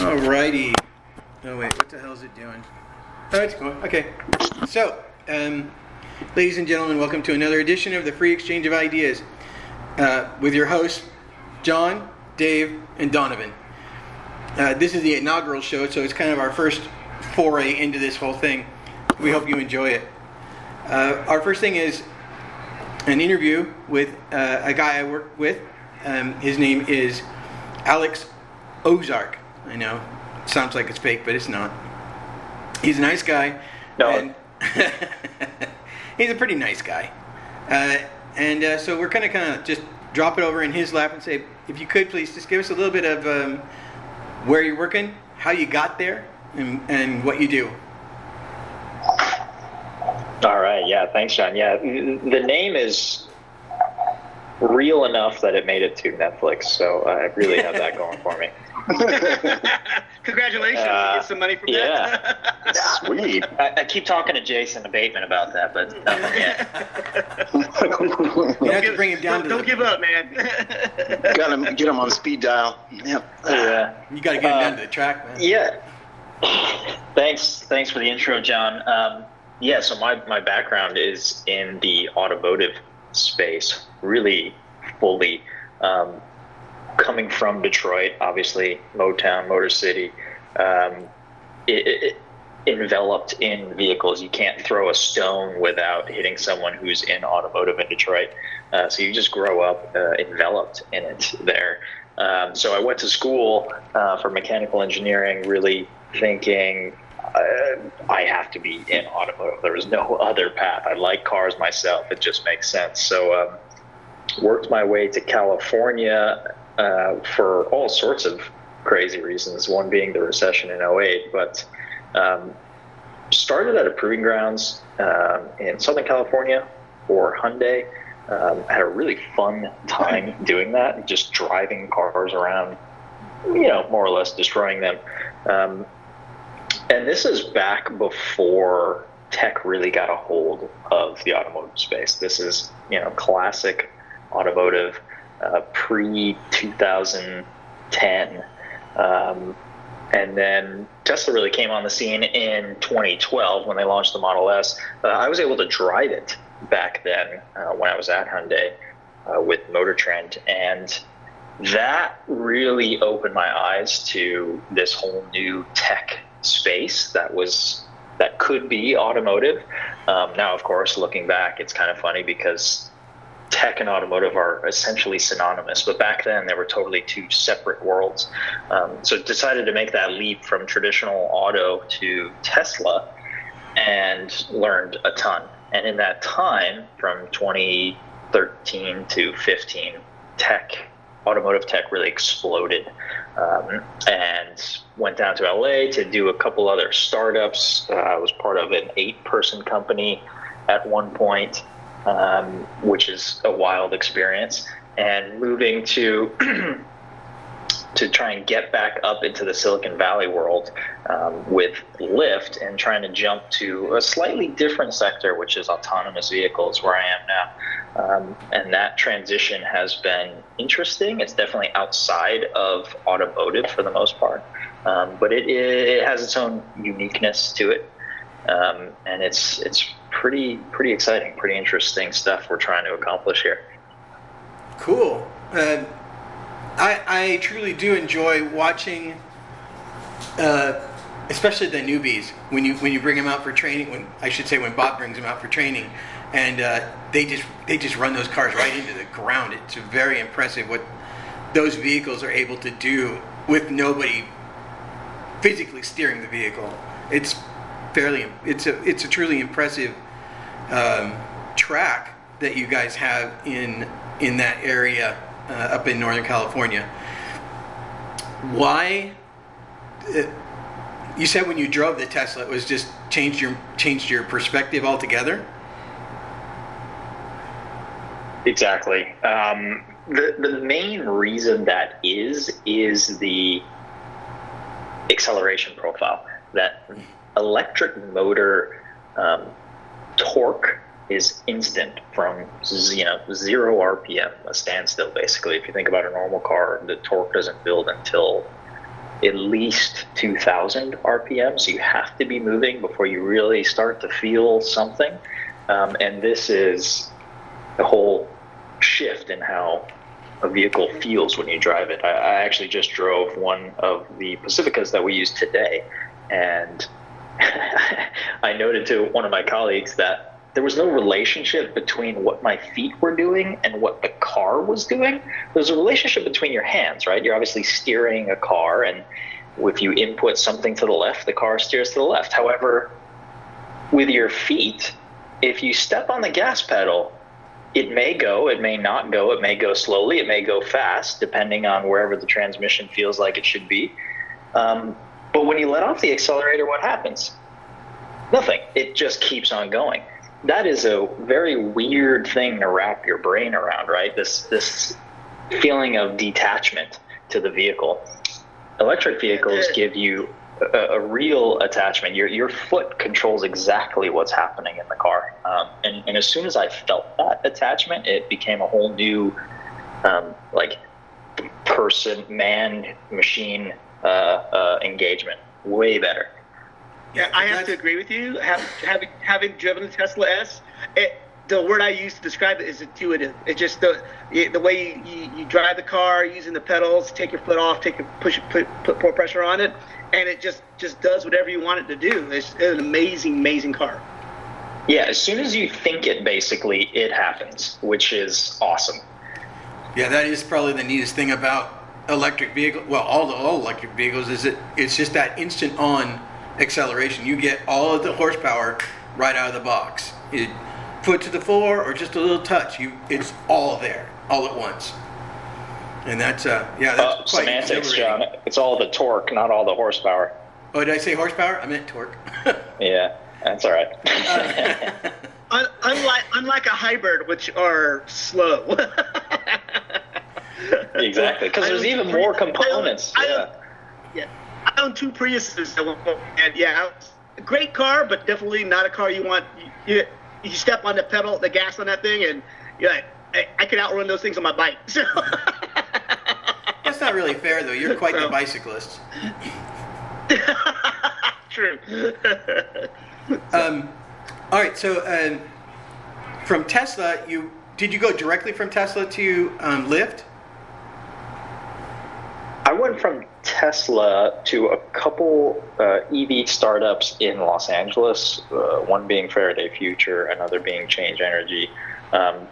Alrighty. Oh wait, what the hell is it doing? Oh, it's cool. Okay. So, um, ladies and gentlemen, welcome to another edition of the Free Exchange of Ideas uh, with your hosts, John, Dave, and Donovan. Uh, this is the inaugural show, so it's kind of our first foray into this whole thing. We hope you enjoy it. Uh, our first thing is an interview with uh, a guy I work with. Um, his name is Alex Ozark. I know, sounds like it's fake, but it's not. He's a nice guy. No. And he's a pretty nice guy. Uh, and uh, so we're going to kind of just drop it over in his lap and say, if you could please just give us a little bit of um, where you're working, how you got there, and, and what you do. All right. Yeah. Thanks, John. Yeah. The name is real enough that it made it to Netflix, so I really have that going for me. Congratulations! Uh, you get some money from yeah. that. Sweet. I, I keep talking to Jason Bateman about that, but nothing yet. You have to bring him down don't, don't give up, man. Got him. Get him on speed dial. Yep. Yeah. You got to get him Uh, down to the track, man. Yeah. Thanks. Thanks for the intro, John. Um, yeah. So my my background is in the automotive space, really fully. Um, coming from Detroit, obviously Motown, Motor City, um, it, it, enveloped in vehicles. You can't throw a stone without hitting someone who's in automotive in Detroit. Uh, so you just grow up uh, enveloped in it there. Um, so I went to school uh, for mechanical engineering, really thinking uh, I have to be in automotive. There was no other path. I like cars myself. It just makes sense. So um, worked my way to California uh, for all sorts of crazy reasons. One being the recession in 08, but um, started at a proving grounds um, in Southern California for Hyundai. Um, had a really fun time doing that, just driving cars around, you know, more or less destroying them. Um, and this is back before tech really got a hold of the automotive space. This is, you know, classic automotive uh, pre 2010. Um, and then Tesla really came on the scene in 2012 when they launched the Model S. Uh, I was able to drive it back then uh, when I was at Hyundai uh, with Motor Trend, and that really opened my eyes to this whole new tech space that was that could be automotive. Um, now, of course, looking back, it's kind of funny because tech and automotive are essentially synonymous, but back then they were totally two separate worlds. Um, so decided to make that leap from traditional auto to Tesla and learned a ton. And in that time, from 2013 to 15, tech, automotive tech really exploded. Um, and went down to LA to do a couple other startups. Uh, I was part of an eight person company at one point um, which is a wild experience. And moving to to try and get back up into the Silicon Valley world um, with Lyft and trying to jump to a slightly different sector, which is autonomous vehicles, where I am now. Um, and that transition has been interesting. It's definitely outside of automotive for the most part, um, but it, it has its own uniqueness to it um, and it's it's pretty pretty exciting, pretty interesting stuff we're trying to accomplish here. Cool. Uh, I, I truly do enjoy watching, uh, especially the newbies when you when you bring them out for training. When I should say when Bob brings them out for training, and uh, they just they just run those cars right into the ground. It's very impressive what those vehicles are able to do with nobody physically steering the vehicle. It's fairly it's a it's a truly impressive um, track that you guys have in in that area uh, up in Northern California. Why? Uh, you said when you drove the Tesla, it was just changed your changed your perspective altogether. Exactly. Um, the the main reason that is is the acceleration profile. That electric motor um, torque is instant from you know zero RPM, a standstill basically. If you think about a normal car, the torque doesn't build until at least 2,000 RPM. So you have to be moving before you really start to feel something. Um, and this is a whole shift in how a vehicle feels when you drive it. I, I actually just drove one of the Pacificas that we use today, and I noted to one of my colleagues that there was no relationship between what my feet were doing and what the car was doing. There's a relationship between your hands, right? You're obviously steering a car, and if you input something to the left, the car steers to the left. However, with your feet, if you step on the gas pedal, it may go, it may not go, it may go slowly, it may go fast, depending on wherever the transmission feels like it should be. Um, but when you let off the accelerator, what happens? Nothing. It just keeps on going. That is a very weird thing to wrap your brain around, right? This this feeling of detachment to the vehicle. Electric vehicles give you a, a, real attachment. Your your foot controls exactly what's happening in the car, um, and and as soon as I felt that attachment, it became a whole new, um, like, person, man, machine uh, uh, engagement. Way better. Yeah, I have to agree with you. having having driven a Tesla S, it, the word I use to describe it is intuitive. It's just the the way you, you, you, drive the car, using the pedals, take your foot off, take your push put put more pressure on it, and it just just does whatever you want it to do. It's, it's an amazing amazing car. Yeah, as soon as you think it, basically it happens, which is awesome. Yeah, that is probably the neatest thing about electric vehicle. Well, all the all electric vehicles is it it's just that instant on acceleration. You get all of the horsepower right out of the box. It, foot to the floor or just a little touch, you it's all there, all at once. And that's uh yeah, that's uh, semantics, John. It's all the torque, not all the horsepower. Oh, did I say horsepower? I meant torque. yeah, that's all right. uh, unlike unlike a hybrid, which are slow. exactly, because there's even more components. I, yeah. yeah. I own two Priuses, and yeah, great car, but definitely not a car you want. You, you step on the pedal, the gas on that thing, and you're like, I, I can outrun those things on my bike. So. That's not really fair, though. You're quite so. the bicyclist. True. um, all right. So, um, from Tesla, you did you go directly from Tesla to um, Lyft? I went from Tesla to a couple uh, EV startups in Los Angeles, uh, one being Faraday Future, another being Change Energy. Um,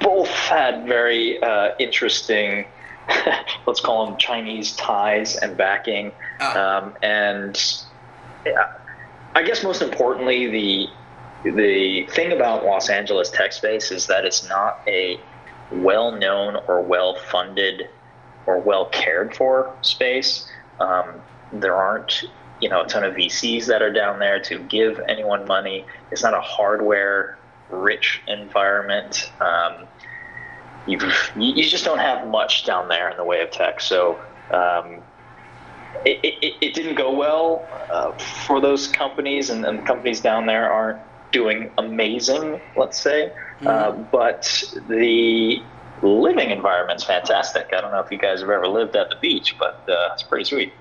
both had very uh, interesting, let's call them Chinese ties and backing. Ah. Um, and I guess most importantly, the the thing about Los Angeles tech space is that it's not a well known or well funded or well cared for space. Um, there aren't you know a ton of VCs that are down there to give anyone money. It's not a hardware rich environment. Um, you you just don't have much down there in the way of tech. So um, it, it, it, didn't go well uh, for those companies, and, and companies down there aren't doing amazing, let's say. Mm-hmm. Uh, but the living environment's fantastic. I don't know if you guys have ever lived at the beach, but uh, it's pretty sweet.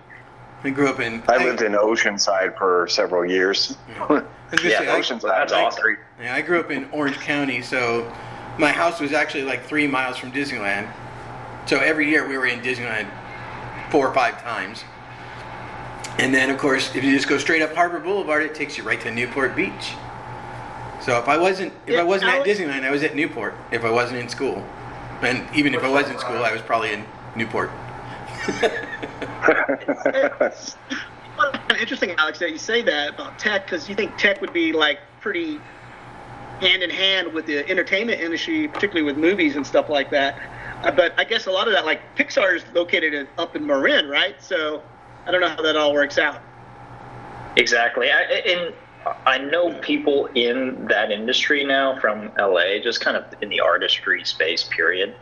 I grew up in. I, I lived in Oceanside for several years. Yeah, yeah say, Oceanside. That's I, awesome. Yeah, I grew up in Orange County, so my house was actually like three miles from Disneyland. So every year we were in Disneyland four or five times. And then, of course, if you just go straight up Harbor Boulevard, it takes you right to Newport Beach. So if I wasn't if yeah, I wasn't at Disneyland, I was at Newport. If I wasn't in school. And even if I was in school, I was probably in Newport. interesting, Alex, that you say that about tech because you think tech would be like pretty hand in hand with the entertainment industry, particularly with movies and stuff like that. Uh, but I guess a lot of that, like Pixar, is located in, up in Marin, right? So I don't know how that all works out. Exactly. I, and I know people in that industry now from LA, just kind of in the artistry space, period.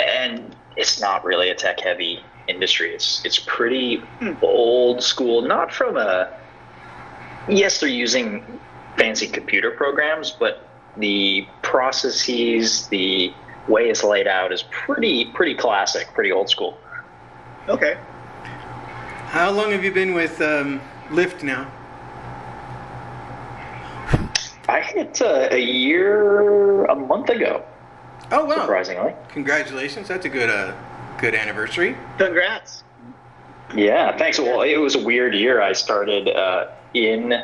And it's not really a tech heavy industry. It's it's pretty old school, not from a yes, they're using fancy computer programs, but the processes, the way it's laid out is pretty pretty classic, pretty old school. Okay. How long have you been with um, Lyft now? I hit uh, a year a month ago. Oh wow! Surprisingly. Congratulations. That's a good uh, good anniversary. Congrats. Yeah, thanks. Well, it was a weird year. I started uh, in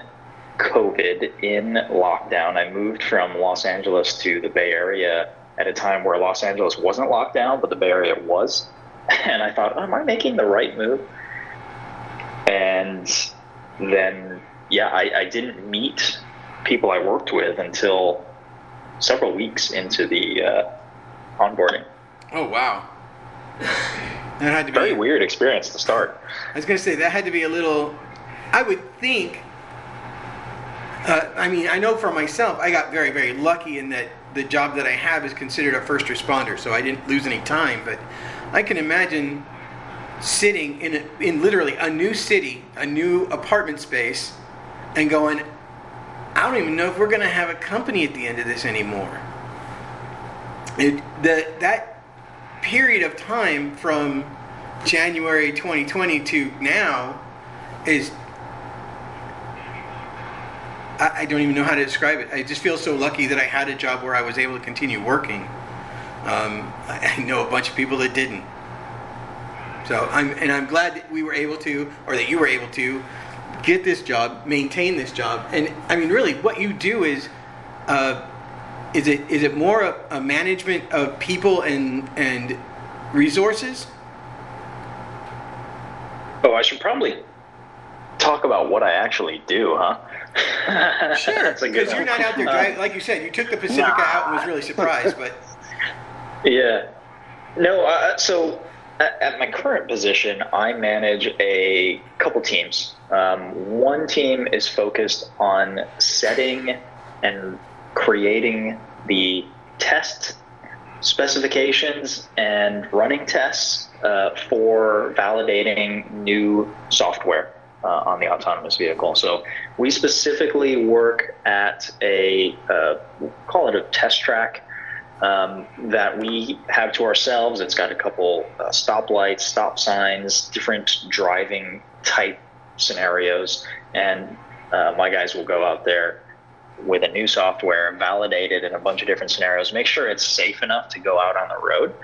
COVID, in lockdown. I moved from Los Angeles to the Bay Area at a time where Los Angeles wasn't locked down, but the Bay Area was. And I thought, oh, am I making the right move? And then, yeah, I, I didn't meet people I worked with until several weeks into the uh, onboarding. Oh wow! That had to be Very weird experience to start. I was going to say that had to be a little. I would think. Uh, I mean, I know for myself, I got very, very lucky in that the job that I have is considered a first responder, so I didn't lose any time. But I can imagine sitting in a, in literally a new city, a new apartment space, and going, I don't even know if we're going to have a company at the end of this anymore. It, the, that period of time from January 2020 to now is I, I don't even know how to describe it. I just feel so lucky that I had a job where I was able to continue working. Um, I, I know a bunch of people that didn't. So I'm and I'm glad that we were able to, or that you were able to, get this job, maintain this job, and I mean, really, what you do is, uh, is it is it more a, a management of people and and resources? Oh, I should probably talk about what I actually do, huh? Sure, That's a good because you're not out there driving. Like you said, you took the Pacifica Nah. out and was really surprised, but Yeah. No, uh, so at, at my current position, I manage a couple teams. Um, one team is focused on setting and creating the test specifications and running tests uh, for validating new software uh, on the autonomous vehicle. So we specifically work at a uh, call it a test track um, that we have to ourselves. It's got a couple uh, stoplights, stop signs, different driving type scenarios, and uh, my guys will go out there with a new software, validate it in a bunch of different scenarios, make sure it's safe enough to go out on the road,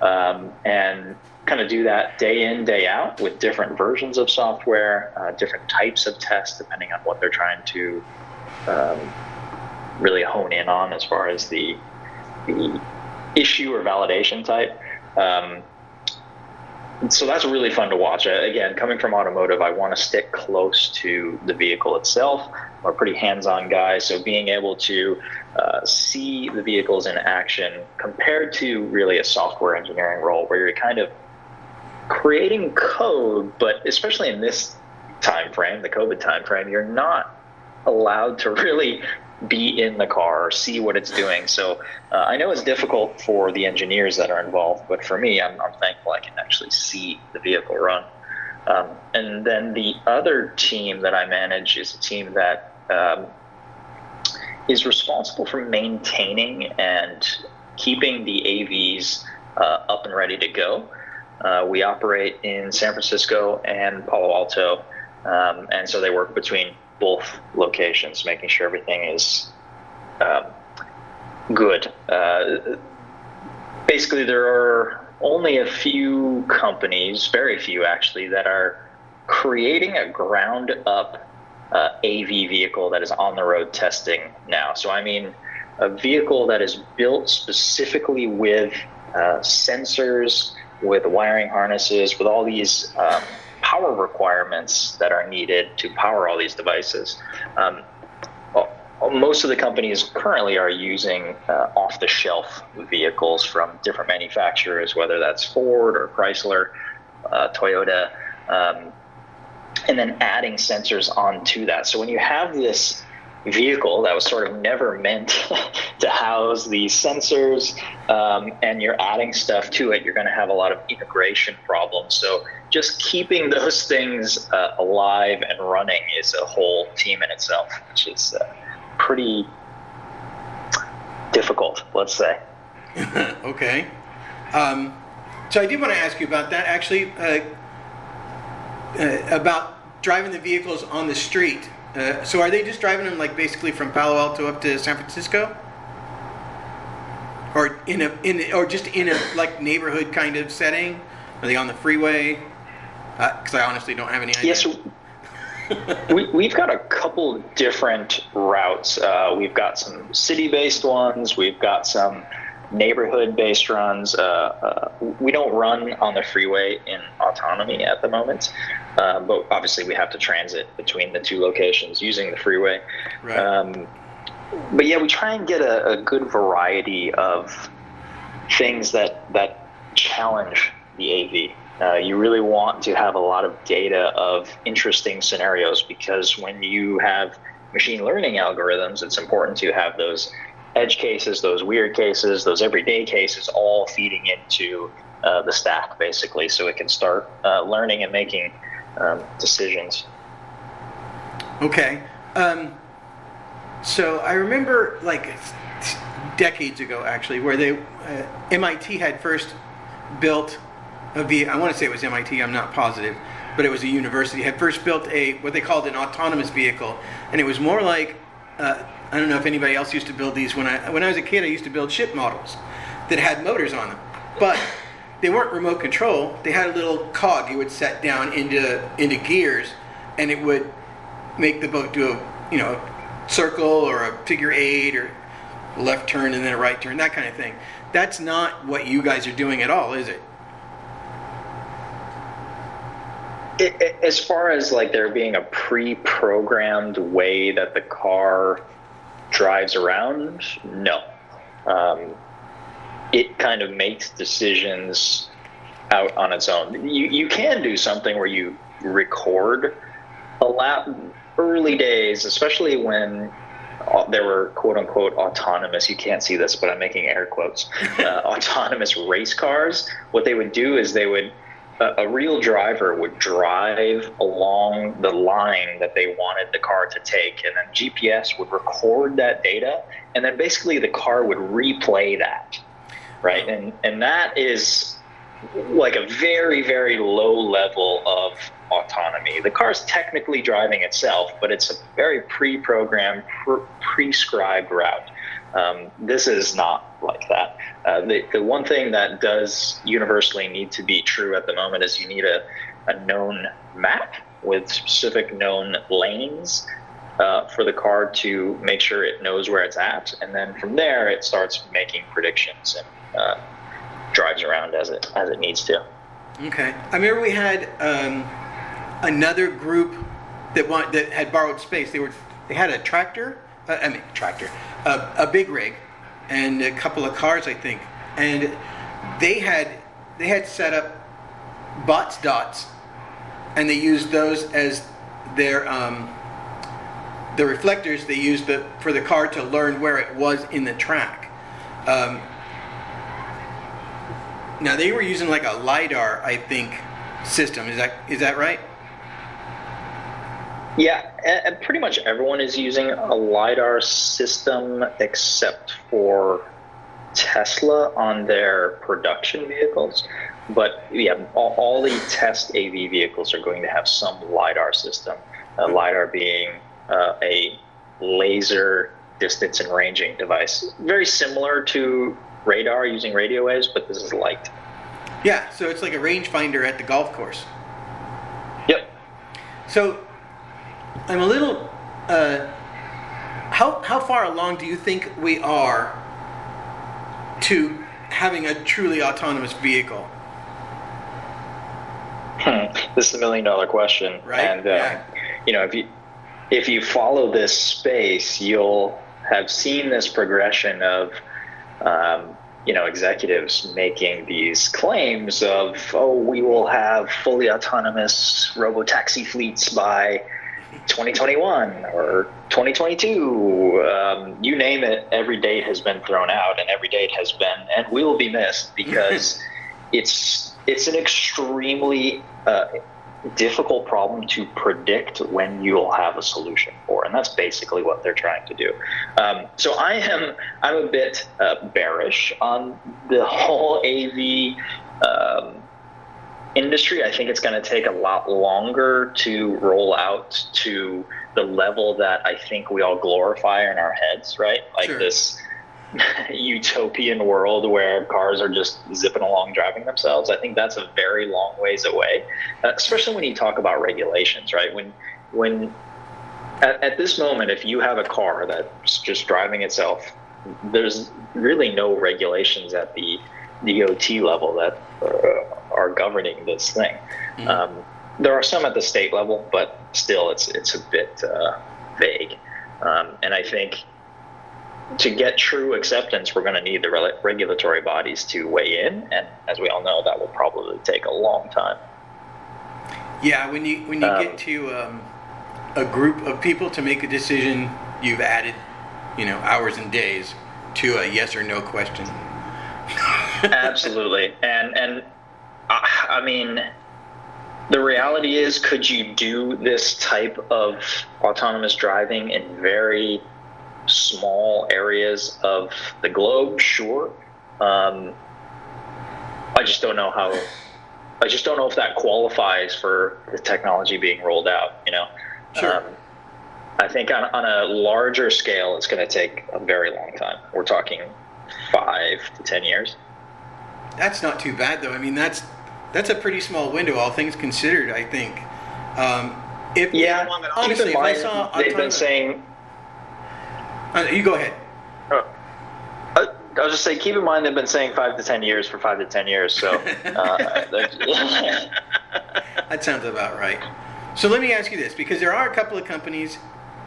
um, and kind of do that day in, day out with different versions of software, uh, different types of tests, depending on what they're trying to um, really hone in on as far as the the issue or validation type. Um, so that's really fun to watch. Uh, again, coming from automotive, I want to stick close to the vehicle itself. I'm a pretty hands-on guy, so being able to uh, see the vehicles in action compared to really a software engineering role, where you're kind of creating code, but especially in this time frame, the COVID time frame, you're not allowed to really be in the car or see what it's doing. So uh, I know it's difficult for the engineers that are involved, but for me, I'm, I'm thankful I can actually see the vehicle run. Um, and then the other team that I manage is a team that um, is responsible for maintaining and keeping the AVs uh, up and ready to go. Uh, we operate in San Francisco and Palo Alto, um, and so they work between both locations, making sure everything is um, good. Uh, basically, there are only a few companies, very few actually, that are creating a ground up uh, AV vehicle that is on the road testing now. So, I mean, a vehicle that is built specifically with uh, sensors, with wiring harnesses, with all these um, power requirements that are needed to power all these devices. Um, most of the companies currently are using uh, off the shelf vehicles from different manufacturers, whether that's Ford or Chrysler, uh, Toyota, um, and then adding sensors onto that. So when you have this vehicle that was sort of never meant to house these sensors um, and you're adding stuff to it, you're going to have a lot of integration problems. So just keeping those things uh, alive and running is a whole team in itself, which is uh, pretty difficult, let's say. okay. Um, so I did want to ask you about that. Actually, uh, uh, about driving the vehicles on the street. Uh, so are they just driving them like basically from Palo Alto up to San Francisco? Or in a in or just in a like neighborhood kind of setting? Are they on the freeway? Because uh, I honestly don't have any idea. Yes, we, we've got a couple different routes. Uh, we've got some city-based ones. We've got some neighborhood-based runs. Uh, uh, we don't run on the freeway in autonomy at the moment, uh, but obviously we have to transit between the two locations using the freeway. Right. Um, but yeah, we try and get a, a good variety of things that that challenge the AV. Uh, you really want to have a lot of data of interesting scenarios because when you have machine learning algorithms, it's important to have those edge cases, those weird cases, those everyday cases all feeding into uh, the stack basically so it can start uh, learning and making um, decisions. Okay. Um, so I remember like decades ago actually where they uh, MIT had first built a I want to say it was MIT. I'm not positive, but it was a university had first built a what they called an autonomous vehicle, and it was more like uh, I don't know if anybody else used to build these. When I when I was a kid, I used to build ship models that had motors on them, but they weren't remote control. They had a little cog you would set down into into gears, and it would make the boat do a you know circle or a figure eight or left turn and then a right turn, that kind of thing. That's not what you guys are doing at all, is it? It, it, as far as like there being a pre-programmed way that the car drives around, no. Um, it kind of makes decisions out on its own. You you can do something where you record a lap early days, especially when there were quote unquote autonomous you can't see this but i'm making air quotes uh, autonomous race cars what they would do is they would a, a, real driver would drive along the line that they wanted the car to take, and then GPS would record that data, and then basically the car would replay that, right? And and that is like a very very low level of autonomy. The car is technically driving itself, but it's a very pre-programmed, pre- prescribed route. Um, this is not like that. Uh, the, the one thing that does universally need to be true at the moment is you need a, a known map with specific known lanes uh, for the car to make sure it knows where it's at. And then from there, it starts making predictions and uh, drives around as it, as it needs to. Okay. I remember we had um, another group that, want, that had borrowed space. They, were, they had a tractor uh, I mean tractor, a big rig, and a couple of cars, I think, and they had they had set up Botts' dots, and they used those as their um, the reflectors they used the, for the car to learn where it was in the track. Um, now they were using like a lidar, I think, system. Is that is that right? Yeah, and pretty much everyone is using a LiDAR system except for Tesla on their production vehicles. But yeah, all, all the test AV vehicles are going to have some LiDAR system. Uh, LiDAR being uh, a laser distance and ranging device. Very similar to radar using radio waves, but this is light. Yeah, so it's like a rangefinder at the golf course. Yep. So I'm a little. Uh, how how far along do you think we are to having a truly autonomous vehicle? Hmm. This is a million dollar question, right? And uh, yeah. you know, if you if you follow this space, you'll have seen this progression of um, you know executives making these claims of oh we will have fully autonomous robo taxi fleets by 2021 or 2022. Um, you name it, every date has been thrown out, and every date has been and will be missed because it's it's an extremely uh, difficult problem to predict when you'll have a solution for, and that's basically what they're trying to do. Um, so I am I'm a bit uh, bearish on the whole AV. Um, industry, I think it's going to take a lot longer to roll out to the level that I think we all glorify in our heads, right? Like Sure. this utopian world where cars are just zipping along driving themselves. I think that's a very long ways away, uh, especially when you talk about regulations, right? When when at, at this moment, if you have a car that's just driving itself, there's really no regulations at the DOT level that uh, are governing this thing. Um, there are some at the state level, but still, it's it's a bit uh, vague. Um, and I think to get true acceptance, we're going to need the rel- regulatory bodies to weigh in, and as we all know, that will probably take a long time. Yeah, when you when you Um, get to um, a group of people to make a decision, you've added, you know, hours and days to a yes or no question. Absolutely, and and I, I mean, the reality is, could you do this type of autonomous driving in very small areas of the globe? Sure. Um, I just don't know how. I just don't know if that qualifies for the technology being rolled out. You know. Sure. Um, I think on, on a larger scale, it's going to take a very long time. We're talking five to ten years. That's not too bad though. I mean, that's that's a pretty small window, all things considered. I think. Um, if Yeah, long keep honestly, in if I mind, saw they've been saying. Uh, you go ahead. Uh, I'll just say, keep in mind they've been saying five to ten years for five to ten years. So, uh, That sounds about right. So let me ask you this, because there are a couple of companies.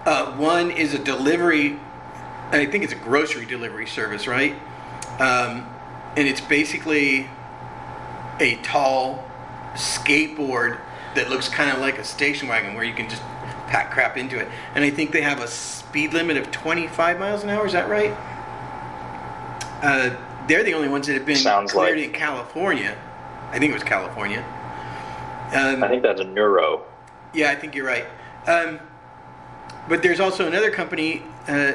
Uh, one is a delivery, I think it's a grocery delivery service, right? Um, and it's basically a tall skateboard that looks kind of like a station wagon where you can just pack crap into it. And I think they have a speed limit of 25 miles an hour. Is that right? Uh, they're the only ones that have been Sounds cleared like- in California. I think it was California. Um, I think that's a Nuro. yeah, I think you're right. Um, but there's also another company uh,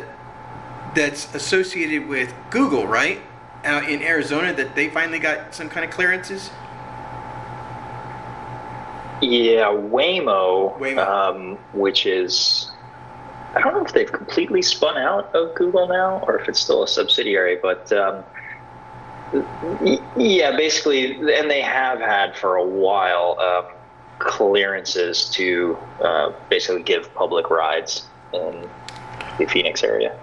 that's associated with Google, right? Out in Arizona, that they finally got some kind of clearances. Yeah, Waymo, Waymo. Um, which is. I don't know if they've completely spun out of Google now or if it's still a subsidiary, but um, yeah, basically, and they have had for a while um, clearances to uh, basically give public rides in the Phoenix area.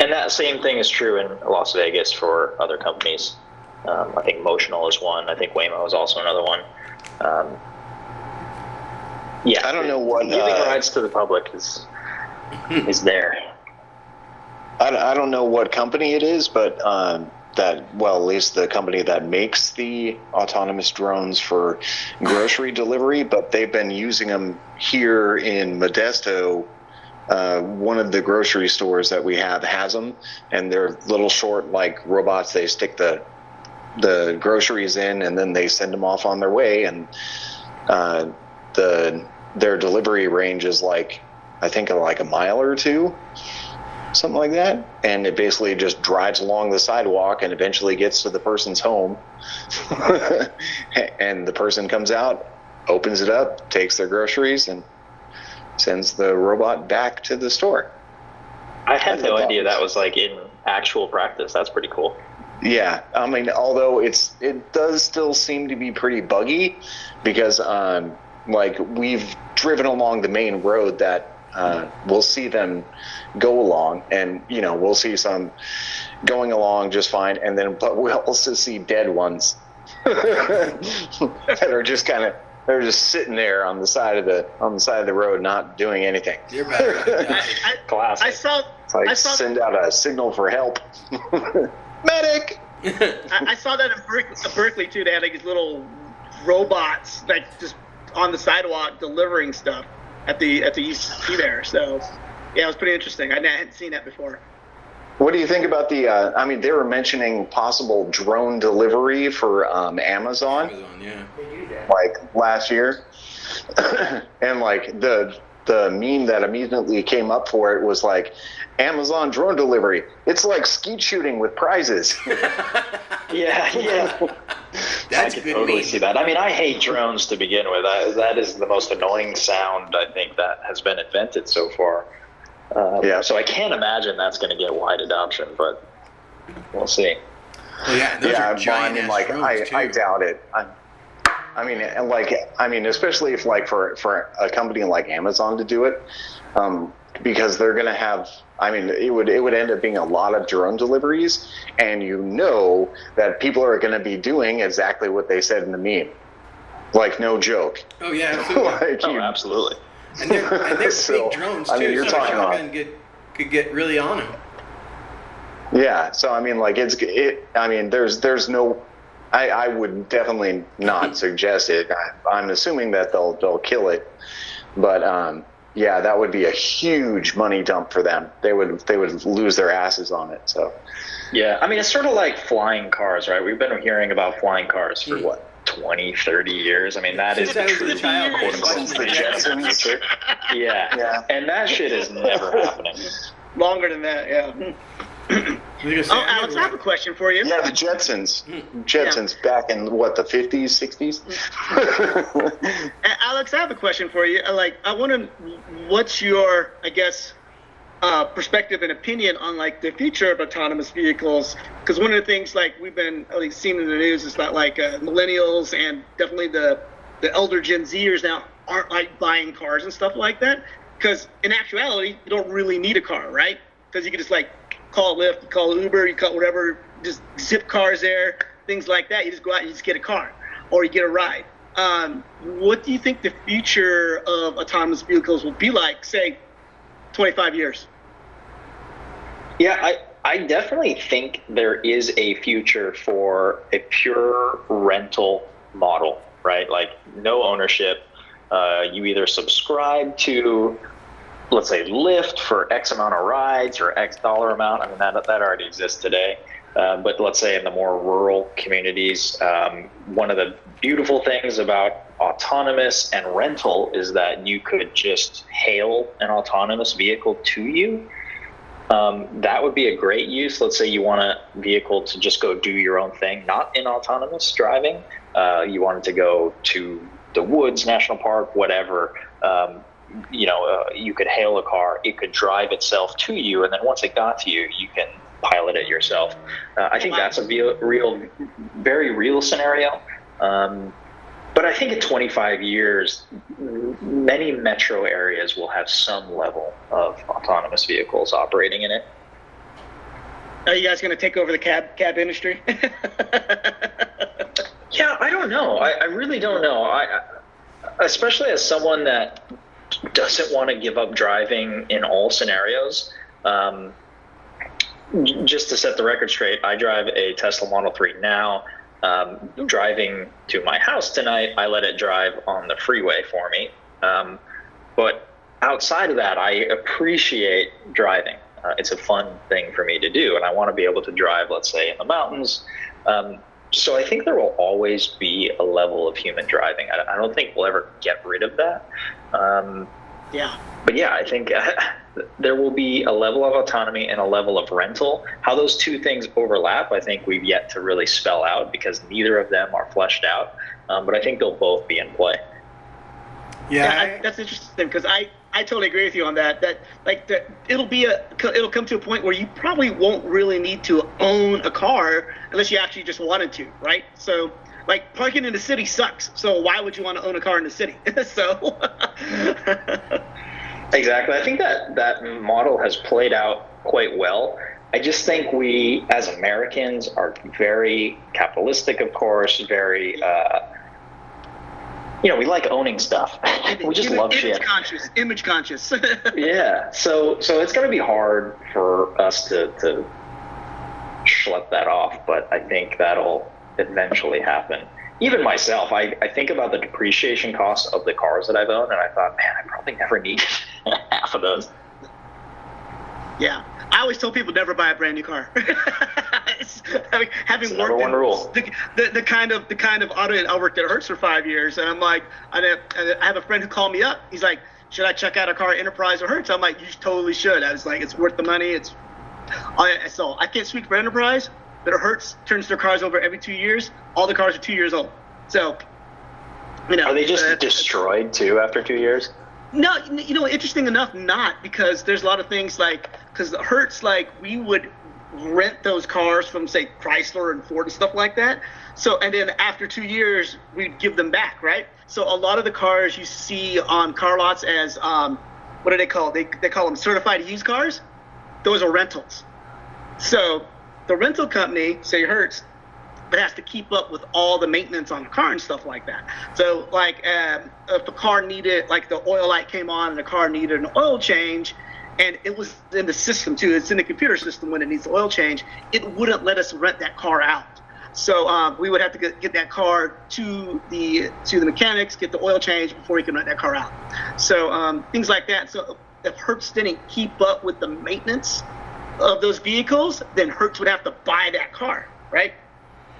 And that same thing is true in Las Vegas for other companies. Um, I think Motional is one. I think Waymo is also another one. Um, yeah, I don't know what, giving uh, rides to the public is is there. I, I don't know what company it is, but um, that well, at least the company that makes the autonomous drones for grocery delivery, but they've been using them here in Modesto. Uh, one of the grocery stores that we have has them, and they're little short like robots. They stick the the groceries in, and then they send them off on their way. And uh, the their delivery range is like I think like a mile or two something like that. And it basically just drives along the sidewalk and eventually gets to the person's home. and the person comes out, opens it up, takes their groceries, and sends the robot back to the store. I had I no that idea was- that was like in actual practice. That's pretty cool. Yeah, I mean, although it's it does still seem to be pretty buggy because um, like we've driven along the main road that uh, we'll see them go along, and you know we'll see some going along just fine, and then but we'll also see dead ones that are just kind of they're just sitting there on the side of the on the side of the road, not doing anything. You're better. I, I, Classic. I saw. It's like I saw. send out a signal for help. Medic. I, I saw that in Berkeley, Berkeley too. They had like these little robots like just on the sidewalk delivering stuff at the at the UCC there. So yeah, it was pretty interesting. I hadn't seen that before. What do you think about the? Uh, I mean, they were mentioning possible drone delivery for um, Amazon, Amazon, yeah. like last year, and like the the meme that immediately came up for it was like Amazon drone delivery. It's like skeet shooting with prizes. yeah, yeah. That's I a can totally meme. see that. I mean, I hate drones to begin with. I, that is the most annoying sound I think that has been invented so far. Um, Yeah. So I can't imagine that's going to get wide adoption, but we'll see. Well, yeah, those yeah, are but I giant mean, like I, too. I doubt it. I, I mean, and like I mean, especially if like for for a company like Amazon to do it, um, because they're gonna have. I mean, it would it would end up being a lot of drone deliveries, and you know that people are going to be doing exactly what they said in the meme. Like no joke. Oh yeah, absolutely. like Oh, you- absolutely. And they're, and they're So, big drones too. I mean, you're so a talking about- shotgun could could get really on them. Yeah, so I mean, like it's it. I mean, there's there's no. I, I would definitely not suggest it. I, I'm assuming that they'll they'll kill it, but um, yeah, that would be a huge money dump for them. They would they would lose their asses on it. So Yeah, I mean, it's sort of like flying cars, right? We've been hearing about flying cars for Mm. what, 20, 30 years? I mean, that is Since the true child, quote unquote the vision of the Jetsons. future. Yeah. Yeah. and that shit is never happening. Longer than that, yeah. I was gonna say, Oh, Alex, I have a question for you. yeah, the Jetsons, Mm. Jetsons back in what the 50s, 60s. Alex, I have a question for you. Uh, Like, I want to, what's your, I guess, uh, perspective and opinion on like the future of autonomous vehicles? Because one of the things like we've been at least seeing in the news is that like uh, millennials and definitely the the elder Gen Zers now aren't like buying cars and stuff like that. Because in actuality, you don't really need a car, right? Because you can just like call Lyft, call Uber, you call whatever, just Zipcars there, things like that. You just go out and you just get a car or you get a ride. Um, what do you think the future of autonomous vehicles will be like, say, 25 years? Yeah, I, I definitely think there is a future for a pure rental model, right? Like no ownership. Uh, you either subscribe to, let's say, Lyft for X amount of rides or X dollar amount. I mean, that, that already exists today. Uh, but let's say in the more rural communities, um, one of the beautiful things about autonomous and rental is that you could just hail an autonomous vehicle to you um, that would be a great use. Let's say you want a vehicle to just go do your own thing, not in autonomous driving. Uh, you wanted to go to the woods, national park, whatever. Um, you know, uh, you could hail a car. It could drive itself to you, and then once it got to you, you can pilot it yourself. Uh, I think that's a real, real, very real scenario. Um, but I think in 25 years, many metro areas will have some level of autonomous vehicles operating in it. Are you guys going to take over the cab cab industry? Yeah, I don't know. I, I really don't know. I, especially as someone that doesn't want to give up driving in all scenarios. Um, just to set the record straight, I drive a Tesla Model 3 now. Um, driving to my house tonight, I let it drive on the freeway for me. Um, but outside of that, I appreciate driving. Uh, it's a fun thing for me to do, and I want to be able to drive, let's say, in the mountains. Um, so I think there will always be a level of human driving. I, I don't think we'll ever get rid of that. Um, yeah. but yeah, I think uh, there will be a level of autonomy and a level of rental. How those two things overlap, I think we've yet to really spell out because neither of them are fleshed out. Um, but I think they'll both be in play. Yeah, Yeah, I- I, that's interesting because I, I totally agree with you on that. That like the, it'll be a it'll come to a point where you probably won't really need to own a car unless you actually just wanted to, right? So like parking in the city sucks. So why would you want to own a car in the city? so Exactly. I think that that model has played out quite well. I just think we, as Americans, are very capitalistic, of course, very, uh, you know, we like owning stuff. we just image, love image shit. conscious, image conscious. Yeah. So, so it's going to be hard for us to, to schlep that off, but I think that'll eventually happen. Even myself, I, I think about the depreciation costs of the cars that I've owned, and I thought, man, I probably never need half of those. Yeah, I always tell people never buy a brand new car. Having having It's worked one in rule. The, the, the kind of the kind of auto I worked at Hertz for five years, and I'm like, I have, I have a friend who called me up. He's like, should I check out a car, Enterprise or Hertz? I'm like, you totally should. I was like, it's worth the money. It's I, so I can't speak for Enterprise, that Hertz turns their cars over every two years. All the cars are two years old. So, you know, are they just uh, destroyed too after two years? No, you know, interesting enough, not because there's a lot of things like because the Hertz, like we would rent those cars from say Chrysler and Ford and stuff like that. So and then after two years, we'd give them back, right? So a lot of the cars you see on car lots as um, what do they call? They they call them certified used cars. Those are rentals. So the rental company, say Hertz, but has to keep up with all the maintenance on the car and stuff like that. So, like, um, if the car needed, like, the oil light came on and the car needed an oil change, and it was in the system too, it's in the computer system when it needs oil change, it wouldn't let us rent that car out. So um, we would have to get, get, that car to the to the mechanics, get the oil change before we can rent that car out. So um, things like that. So if Hertz didn't keep up with the maintenance of those vehicles, then Hertz would have to buy that car, right?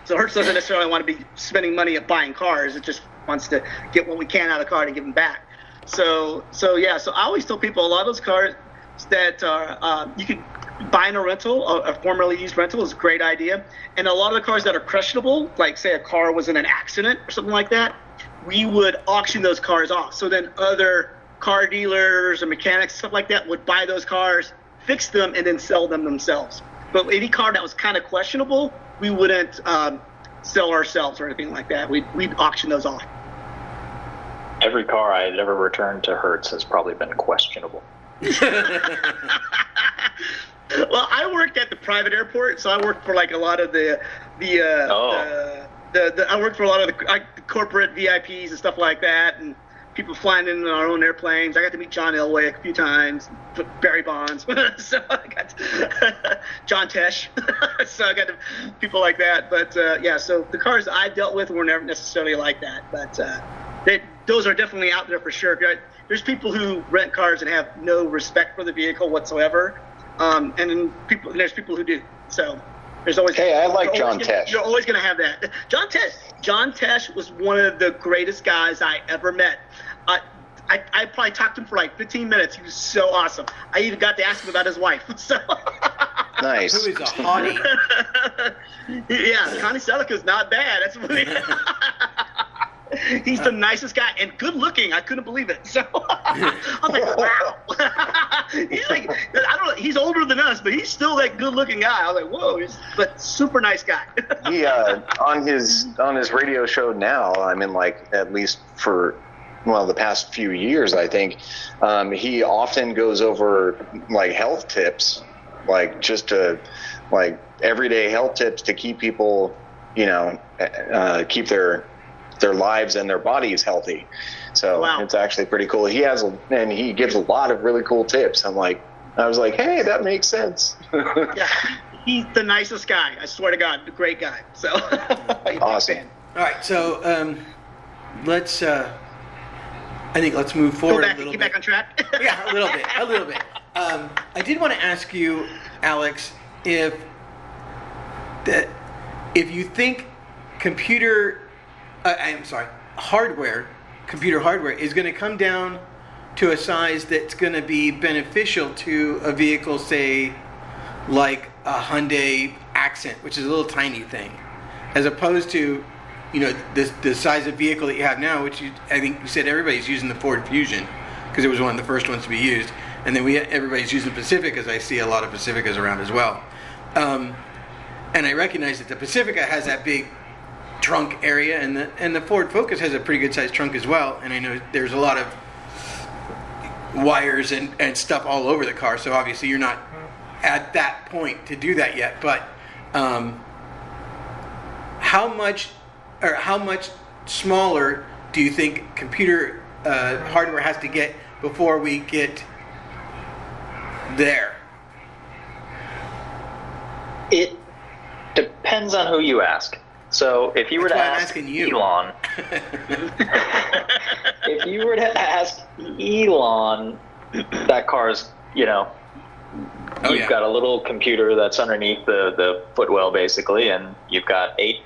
So Hertz doesn't necessarily want to be spending money at buying cars. It just wants to get what we can out of the car to give them back. So so yeah. So I always tell people a lot of those cars that are uh, you could buy in a rental, a formerly used rental is a great idea. And a lot of the cars that are questionable, like say a car was in an accident or something like that, we would auction those cars off. So then other car dealers or mechanics stuff like that would buy those cars, fix them, and then sell them themselves. But any car that was kind of questionable, we wouldn't um, sell ourselves or anything like that. We'd, we'd auction those off. Every car I had ever returned to Hertz has probably been questionable. well, I worked at the private airport, so I worked for like a lot of the the uh, oh. the, the, the I worked for a lot of the, like, the corporate VIPs and stuff like that, and people flying in on our own airplanes. I got to meet John Elway a few times, Barry Bonds, so I got to, John Tesh, so I got to, people like that. But uh, yeah, so the cars I dealt with were never necessarily like that, but uh, they, those are definitely out there for sure. There's people who rent cars and have no respect for the vehicle whatsoever, um, and then people there's people who do. So there's always hey, I like John gonna, Tesh. You're always going to have that. John Tesh. John Tesh was one of the greatest guys I ever met. I, I, I probably talked to him for like 15 minutes. He was so awesome. I even got to ask him about his wife. So nice. Who is a hottie? yeah, Connie Sellecca's not bad. That's what He's the nicest guy and good looking. I couldn't believe it. So I was like, wow. he's like, I don't know. He's older than us, but he's still that good looking guy. I was like, whoa, he's, but super nice guy. he uh, on his on his radio show now. I mean, like at least for well the past few years i think um, he often goes over like health tips like just to like everyday health tips to keep people you know uh, keep their their lives and their bodies healthy. So wow. it's actually pretty cool. He has and he gives a lot of really cool tips. I'm like i was like hey that makes sense. Yeah he's the nicest guy. I swear to god a great guy. So awesome. all right so um, let's uh, I think let's move forward back, a little get bit. back on track. yeah, a little bit, a little bit. Um, I did want to ask you, Alex, if that if you think computer, uh, I'm sorry, hardware, computer hardware is going to come down to a size that's going to be beneficial to a vehicle, say, like a Hyundai Accent, which is a little tiny thing, as opposed to you know, the, the size of vehicle that you have now, which you, I think you said everybody's using the Ford Fusion because it was one of the first ones to be used, and then we everybody's using Pacifica, as I see a lot of Pacificas around as well. Um, and I recognize that the Pacifica has that big trunk area, and the and the Ford Focus has a pretty good sized trunk as well. And I know there's a lot of wires and, and stuff all over the car, so obviously you're not at that point to do that yet. But um, how much or how much smaller do you think computer uh, hardware has to get before we get there? It depends on who you ask. So if you were That's to ask you. Elon, if you were to ask Elon, that car's, you know, oh, you've yeah. got a little computer that's underneath the, the footwell basically, and you've got eight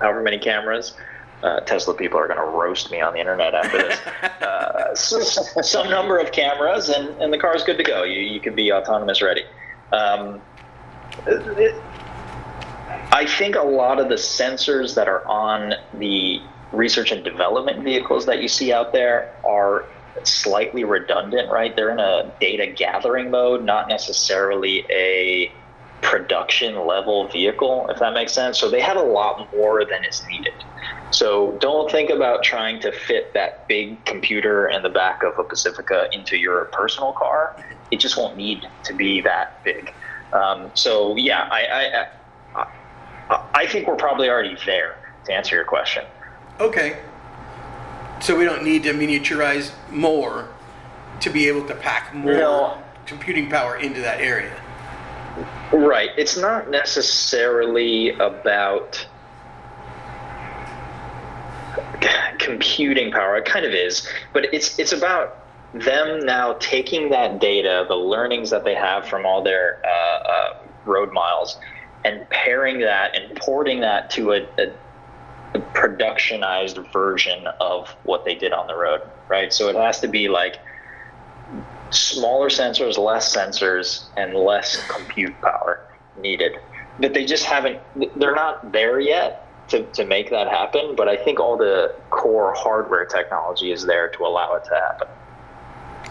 however many cameras. Uh, Tesla people are going to roast me on the internet after this. Uh, some number of cameras, and, and the car is good to go. You, you can be autonomous ready. Um, it, I think a lot of the sensors that are on the research and development vehicles that you see out there are slightly redundant, right? They're in a data gathering mode, not necessarily a production level vehicle, if that makes sense. So they have a lot more than is needed. So don't think about trying to fit that big computer in the back of a Pacifica into your personal car. It just won't need to be that big. Um, so yeah, I, I, I, I think we're probably already there to answer your question. Okay. So we don't need to miniaturize more to be able to pack more No. computing power into that area. Right. It's not necessarily about computing power. It kind of is, but it's it's about them now taking that data, the learnings that they have from all their uh, uh, road miles, and pairing that and porting that to a, a, a productionized version of what they did on the road. Right. So it has to be like smaller sensors, less sensors, and less compute power needed. But they just haven't, they're not there yet to, to make that happen. But I think all the core hardware technology is there to allow it to happen.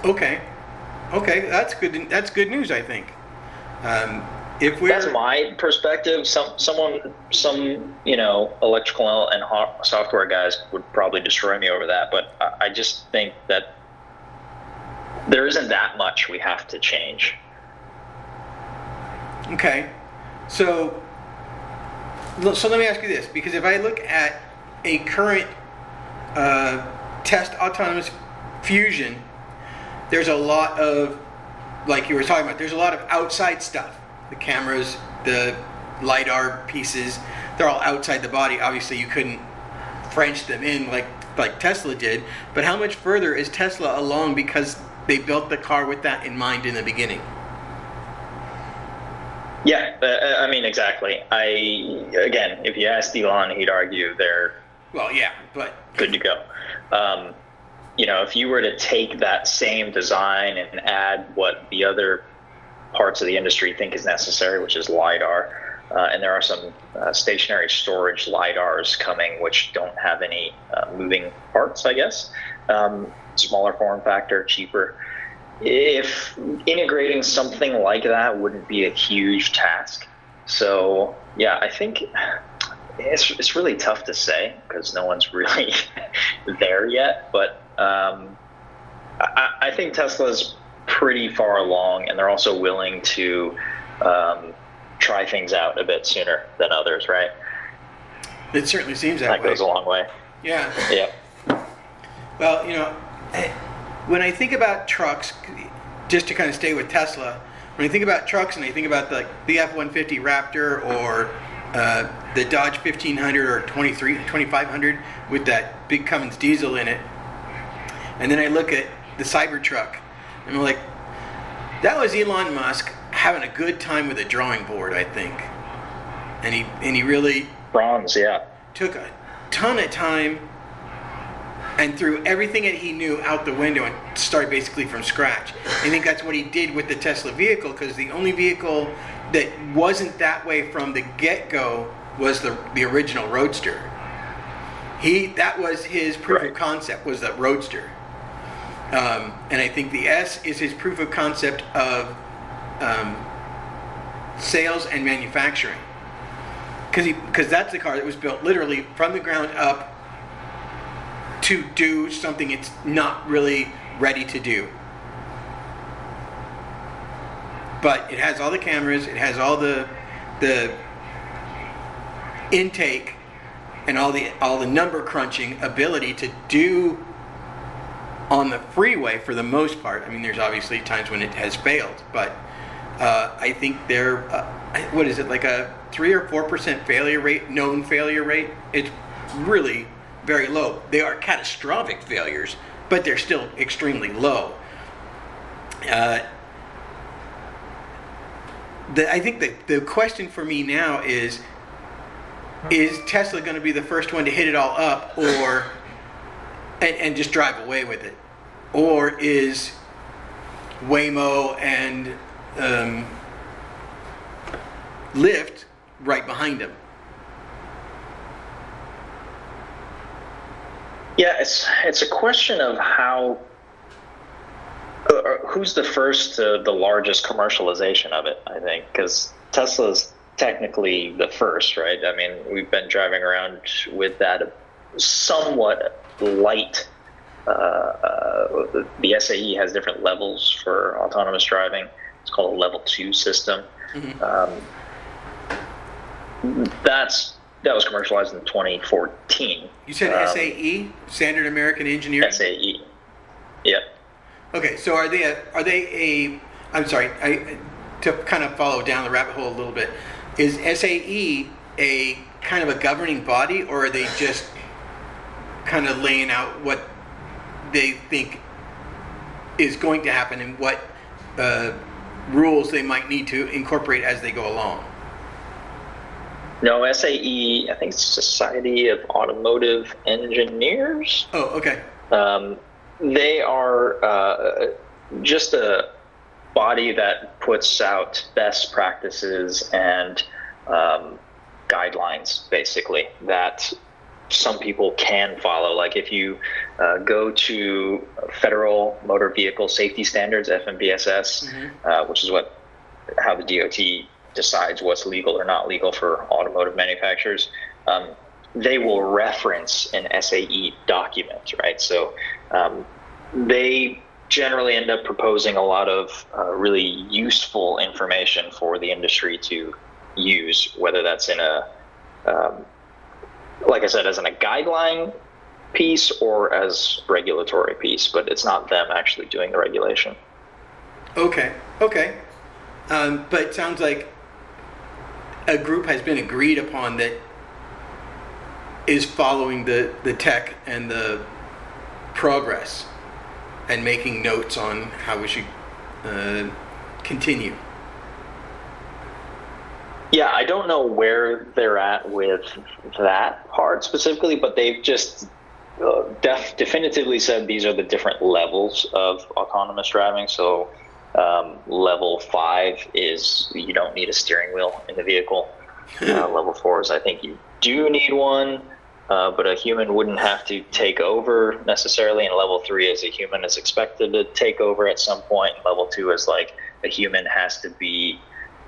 Okay. Okay, that's good. That's good news, I think. Um, if we're That's my perspective. Some someone, some you know, electrical and software guys would probably destroy me over that. But I, I just think that there isn't that much we have to change. Okay. So, so let me ask you this, because if I look at a current uh, test autonomous fusion, there's a lot of, like you were talking about, there's a lot of outside stuff. The cameras, the lidar pieces, they're all outside the body. Obviously, you couldn't French them in like like Tesla did. But how much further is Tesla along because they built the car with that in mind in the beginning? Yeah, uh, I mean exactly. I again, if you asked Elon, he'd argue they're Well, yeah, but good to go. Um, you know, if you were to take that same design and add what the other parts of the industry think is necessary, which is lidar, uh, and there are some uh, stationary storage lidars coming which don't have any uh, moving parts, I guess. Um, smaller form factor, cheaper. If integrating something like that wouldn't be a huge task. So, yeah, I think it's, it's really tough to say because no one's really there yet. But um, I, I think Tesla's pretty far along, and they're also willing to um, try things out a bit sooner than others, right? it certainly seems that, That way. goes a long way. Yeah. Yeah. Well, you know, when I think about trucks, just to kind of stay with Tesla, when I think about trucks and I think about the the F-150 Raptor or uh, the Dodge 1500 or 23 2500 with that big Cummins diesel in it, and then I look at the Cybertruck, and I'm like, that was Elon Musk having a good time with a drawing board, I think, and he and he really Bronze, yeah. took a ton of time and threw everything that he knew out the window and started basically from scratch. I think that's what he did with the Tesla vehicle because the only vehicle that wasn't that way from the get-go was the the original Roadster. He that was his proof Right. of concept was the Roadster, um, and I think the S is his proof of concept of um, sales and manufacturing because he because that's the car that was built literally from the ground up to do something it's not really ready to do. But it has all the cameras, it has all the the intake and all the all the number crunching ability to do on the freeway for the most part. I mean, there's obviously times when it has failed, but uh, I think they're uh, what is it like a three or four percent failure rate, known failure rate. It's really very low. They are catastrophic failures, but they're still extremely low. Uh, the, I think that the question for me now is: Is Tesla going to be the first one to hit it all up, or and, and just drive away with it, or is Waymo and um, Lyft right behind them? Yeah, it's it's a question of how uh, who's the first, uh, the largest commercialization of it. I think because Tesla's technically the first, right? I mean, we've been driving around with that somewhat light. Uh, uh, the SAE has different levels for autonomous driving. It's called a level two system. Mm-hmm. Um, that's that was commercialized in 2014. You said um, SAE, Standard American Engineering. SAE. Yep. Okay, so are they a, are they a? I'm sorry, I, to kind of follow down the rabbit hole a little bit. Is SAE a kind of a governing body, or are they just kind of laying out what they think is going to happen and what uh, rules they might need to incorporate as they go along? No, SAE, I think it's Society of Automotive Engineers. Oh, okay. Um, they are uh, just a body that puts out best practices and um, guidelines, basically, that some people can follow. Like if you uh, go to Federal Motor Vehicle Safety Standards (FMVSS), mm-hmm. uh, which is what how the DOT decides what's legal or not legal for automotive manufacturers. Um, they will reference an SAE document, right? So um, they generally end up proposing a lot of uh, really useful information for the industry to use, whether that's in a, um, like I said, as in a guideline piece or as regulatory piece, but it's not them actually doing the regulation. Okay, okay. Um, but it sounds like a group has been agreed upon that is following the, the tech and the progress and making notes on how we should uh, continue. Yeah, I don't know where they're at with that part specifically, but they've just uh, def- definitively said these are the different levels of autonomous driving. So, um, level five is you don't need a steering wheel in the vehicle. Uh, level four is I think you do need one. Uh, but a human wouldn't have to take over necessarily. And level three is a human is expected to take over at some point. And level two is like a human has to be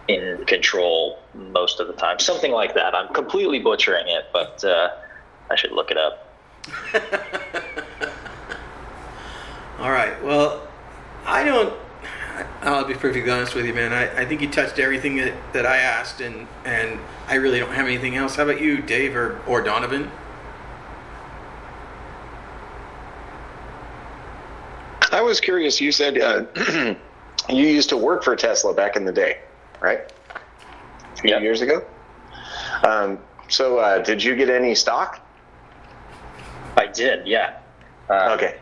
in control most of the time. Something like that. I'm completely butchering it, but uh, I should look it up. All right. Well, I don't. I'll be perfectly honest with you, man. I, I think you touched everything that, that I asked, and, and I really don't have anything else. How about you, Dave or, or Donovan? I was curious. You said uh, you used to work for Tesla back in the day, right? A few yep. years ago. Um, so, uh, did you get any stock? I did. Yeah. Uh, okay.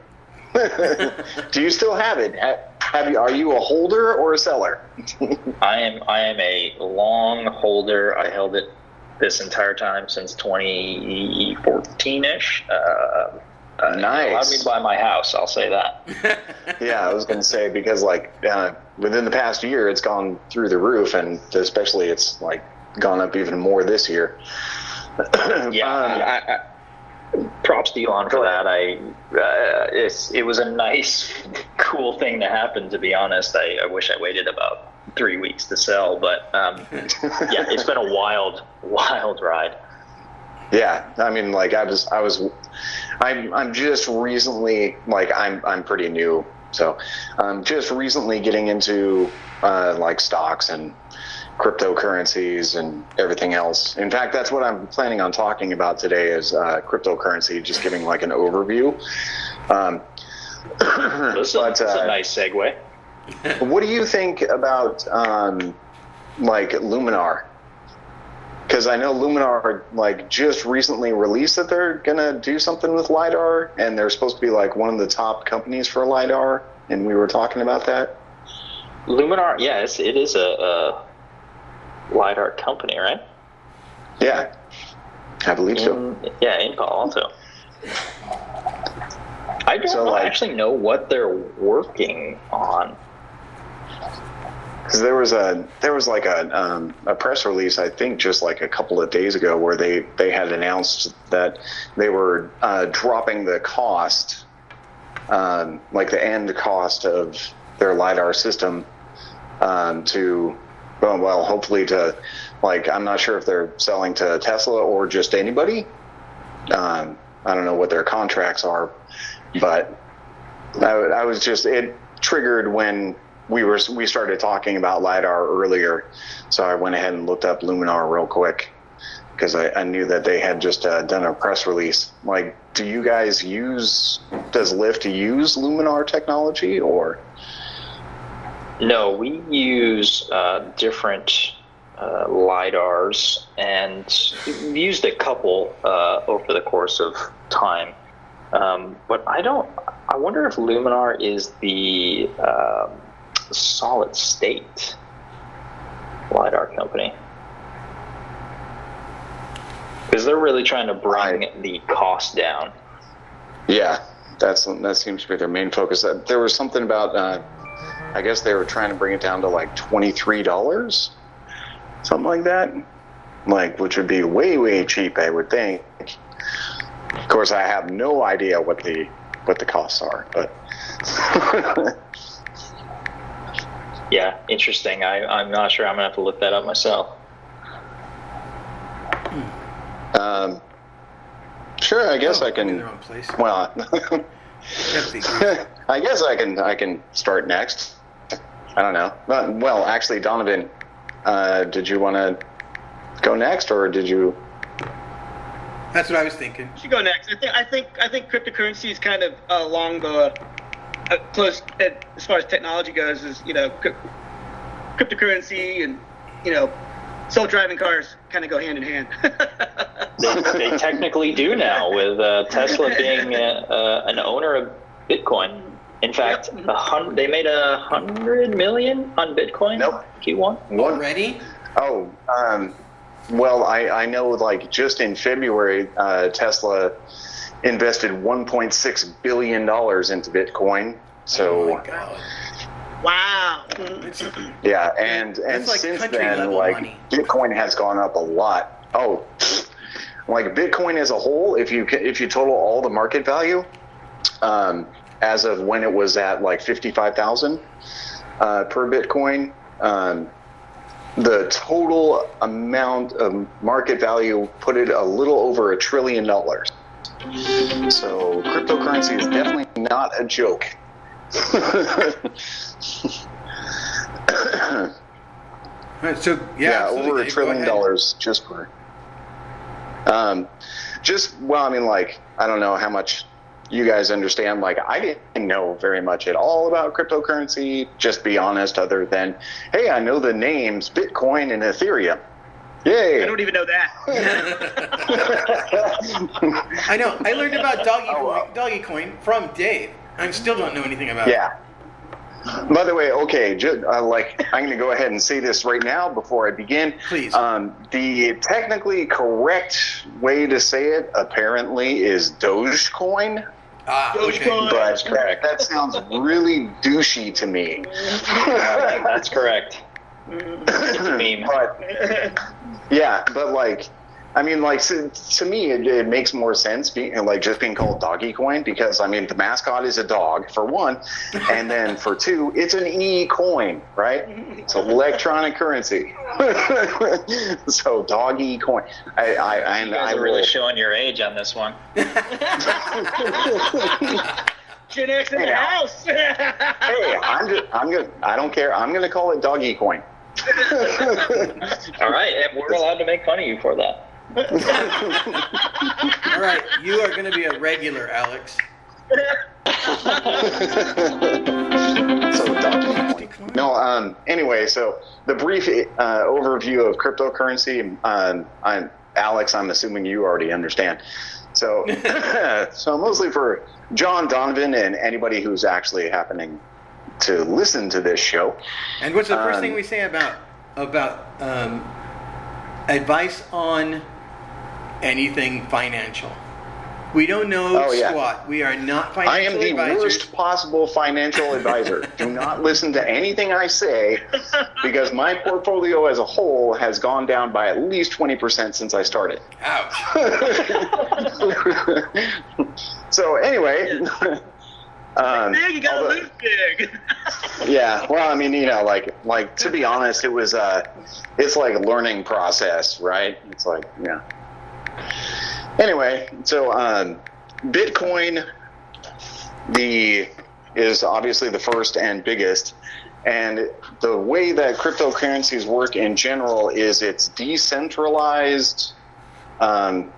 Do you still have it? Have you? Are you a holder or a seller? I am. I am a long holder. I held it this entire time since 2014 ish. Uh, uh, nice. Allowed me to buy my house. I'll say that. yeah, I was going to say because like uh, within the past year, it's gone through the roof, and especially it's like gone up even more this year. yeah, um, I, I, props to Elon for that. I uh, it's, it was a nice, cool thing to happen. To be honest, I, I wish I waited about three weeks to sell, but um, yeah, it's been a wild, wild ride. Yeah, I mean, like I was, I was, I'm, I'm just recently, like I'm, I'm pretty new, so I'm just recently getting into uh, like stocks and cryptocurrencies and everything else. In fact, that's what I'm planning on talking about today is uh, cryptocurrency, just giving like an overview. Um, that's, but, a, that's uh, a nice segue. what do you think about um, like Luminar? because I know Luminar like just recently released that they're gonna do something with lidar, and they're supposed to be like one of the top companies for lidar, and we were talking about that. Luminar, yes, it is a, a lidar company, right? Yeah, I believe in, so. Yeah, in Palo Alto. I don't so, like, actually know what they're working on. because there was a there was like a um, a press release I think just like a couple of days ago where they they had announced that they were uh, dropping the cost, um, like the end cost of their lidar system, um, to well, well hopefully to like I'm not sure if they're selling to Tesla or just anybody. Um, I don't know what their contracts are, but I, I was just it triggered when we were we started talking about lidar earlier, so I went ahead and looked up Luminar real quick because I, I, knew that they had just uh, done a press release. Like, do you guys use? Does Lyft use Luminar technology or? No, we use uh, different uh, lidars, and we've used a couple uh, over the course of time. Um, but I don't. I wonder if Luminar is the um, solid state lidar company because they're really trying to bring right. the cost down. Yeah, that's that seems to be their main focus. Uh, there was something about, uh, I guess they were trying to bring it down to like twenty three dollars, something like that, like which would be way way cheap, I would think. Of course, I have no idea what the what the costs are, but yeah, interesting. I, I'm not sure. I'm gonna have to look that up myself. Um, sure. I guess oh, I can. Well, I guess I can. I can start next. I don't know. Well, actually, Donovan, uh, did you want to go next, or did you? That's what I was thinking. You should go next. I think. I think. I think cryptocurrency is kind of along the uh, close as far as technology goes is you know cryptocurrency and you know self-driving cars kind of go hand in hand. they, they, technically do now with uh, Tesla being uh, uh, an owner of Bitcoin. In fact, yep. hun- they made a hundred million on Bitcoin. Nope. Q1 already. Oh, um, well, I, I know like just in February, uh, Tesla invested 1.6 billion dollars into Bitcoin. So, oh wow. yeah, and and like since then, like money. Bitcoin has gone up a lot. Oh, like Bitcoin as a whole, if you if you total all the market value, um, as of when it was at like 55,000 uh, per Bitcoin. Um, the total amount of market value put it a little over a trillion dollars. So cryptocurrency is definitely not a joke. right, so yeah, yeah over a trillion dollars just for. Um, just well, I mean, like I don't know how much you guys understand. Like I didn't know very much at all about cryptocurrency. Just be honest, other than hey, I know the names Bitcoin and Ethereum. Yay! I don't even know that. I know. I learned about doggy oh, coin, doggy coin from Dave. I still don't know anything about yeah. it. Yeah. By the way, okay, just, uh, like I'm going to go ahead and say this right now before I begin. Please. Um, the technically correct way to say it apparently is Dogecoin. Ah, Dogecoin. But that's correct. That sounds really douchey to me. that's correct. it's a meme. But yeah, but like, I mean, like to, to me, it, it, makes more sense being like just being called Doggy Coin because I mean the mascot is a dog for one, and then for two, it's an e coin, right? It's electronic currency. so Doggy Coin. I, I, I, you guys I are really showing your age on this one. Gen X in the house. hey, I'm just, I'm good. I don't care. I'm gonna call it Doggy Coin. All right, and we're allowed to make fun of you for that. All right, you are going to be a regular, Alex. so, no, um, anyway, so the brief uh, overview of cryptocurrency, um, I'm, Alex, I'm assuming you already understand. So, so mostly for John Donovan and anybody who's actually happening to listen to this show. And what's the first um, thing we say about about um, advice on anything financial? We don't know Oh, yeah. squat. We are not financial advisors. I am the advisors. worst possible financial advisor. Do not listen to anything I say because my portfolio as a whole has gone down by at least 20% since I started. Ouch. so, anyway. Um, big, you gotta although- lose big. yeah well i mean you know like like to be honest it was uh it's like a learning process right it's like yeah anyway so um bitcoin the is obviously the first and biggest and the way that cryptocurrencies work in general is it's decentralized um,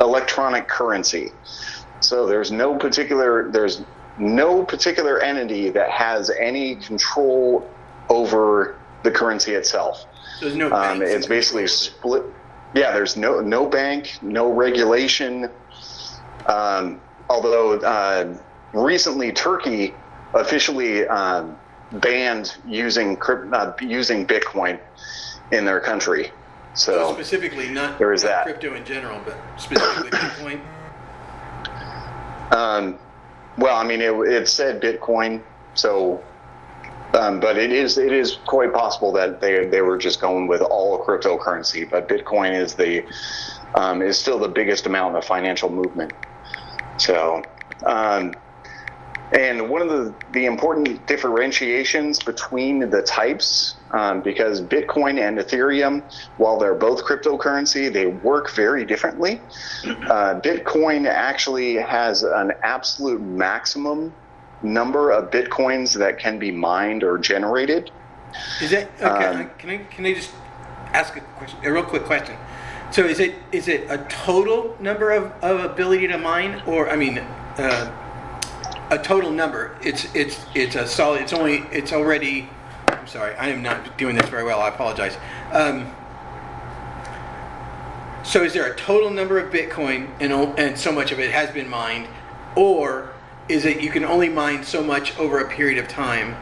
electronic currency so there's no particular there's no particular entity that has any control over the currency itself. There's no Um, it's basically split. Yeah, there's no no bank, no regulation. Um, although uh, recently Turkey officially um, banned using uh, using Bitcoin in their country. So So specifically, not, there is that. crypto in general, but specifically Bitcoin. Um, well, I mean, it, it said Bitcoin, so, um, but it is it is quite possible that they they were just going with all cryptocurrency. But Bitcoin is the um, is still the biggest amount of financial movement. So, um, and one of the the important differentiations between the types, um, because Bitcoin and Ethereum, while they're both cryptocurrency, they work very differently. Uh, Bitcoin actually has an absolute maximum number of bitcoins that can be mined or generated. Is that okay? Um, can I can I just ask a question? A real quick question. So is it is it a total number of, of ability to mine, or I mean, uh, a total number? It's it's it's a solid. It's only it's already. I'm sorry, I am not doing this very well. I apologize. Um, so is there a total number of Bitcoin and and so much of it has been mined, or is that you can only mine so much over a period of time?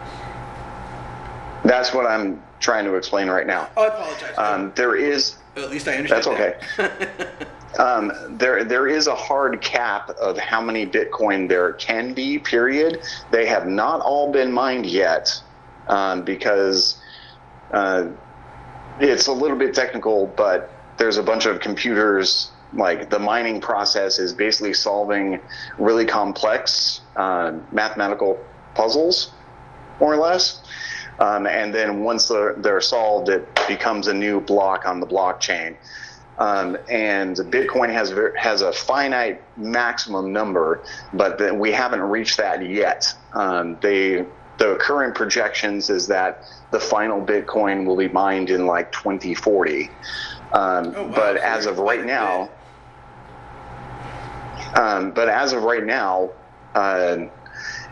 That's what I'm trying to explain right now. Oh, I apologize. Um, there is At least I understand. That's that. um, there there is a hard cap of how many Bitcoin there can be. Period. They have not all been mined yet um, because uh, it's a little bit technical, but there's a bunch of computers. Like the mining process is basically solving really complex uh, mathematical puzzles, more or less. Um, and then once they're, they're solved, it becomes a new block on the blockchain. Um, and Bitcoin has has a finite maximum number, but then we haven't reached that yet. Um, they the current projections is that the final Bitcoin will be mined in like 2040. Um, Oh, wow. But as of right now, um, but as of right now, uh,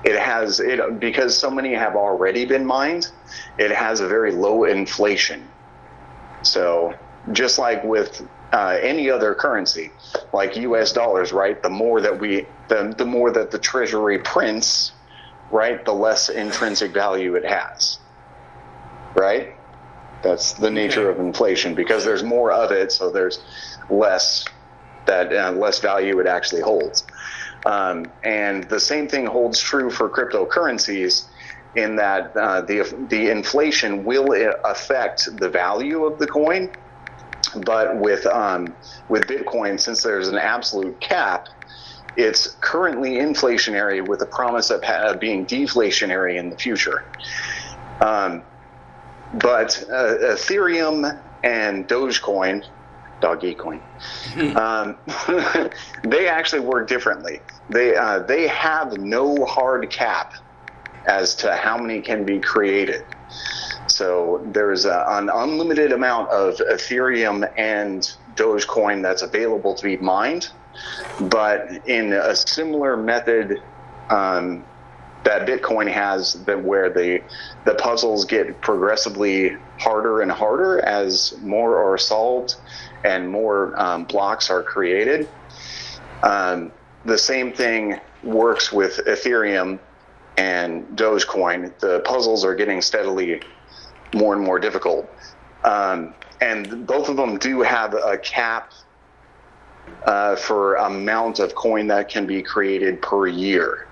it has it because so many have already been mined. It has a very low inflation. So just like with uh, any other currency, like U.S. dollars, right? The more that we, the the more that the Treasury prints, right, the less intrinsic value it has, right? That's the nature of inflation because there's more of it, so there's less that uh, less value it actually holds. Um, and the same thing holds true for cryptocurrencies in that uh, the, the inflation will uh, affect the value of the coin. But with, um, with Bitcoin, since there's an absolute cap, it's currently inflationary with the promise of ha- being deflationary in the future. Um, but uh, Ethereum and Dogecoin, dog eat coin, um, they actually work differently. They uh, they have no hard cap as to how many can be created. So there's a, an unlimited amount of Ethereum and Dogecoin that's available to be mined, but in a similar method um, that Bitcoin has, that where the the puzzles get progressively harder and harder as more are solved and more um, blocks are created. Um, the same thing works with Ethereum and Dogecoin. The puzzles are getting steadily more and more difficult. Um, and both of them do have a cap uh, for amount of coin that can be created per year.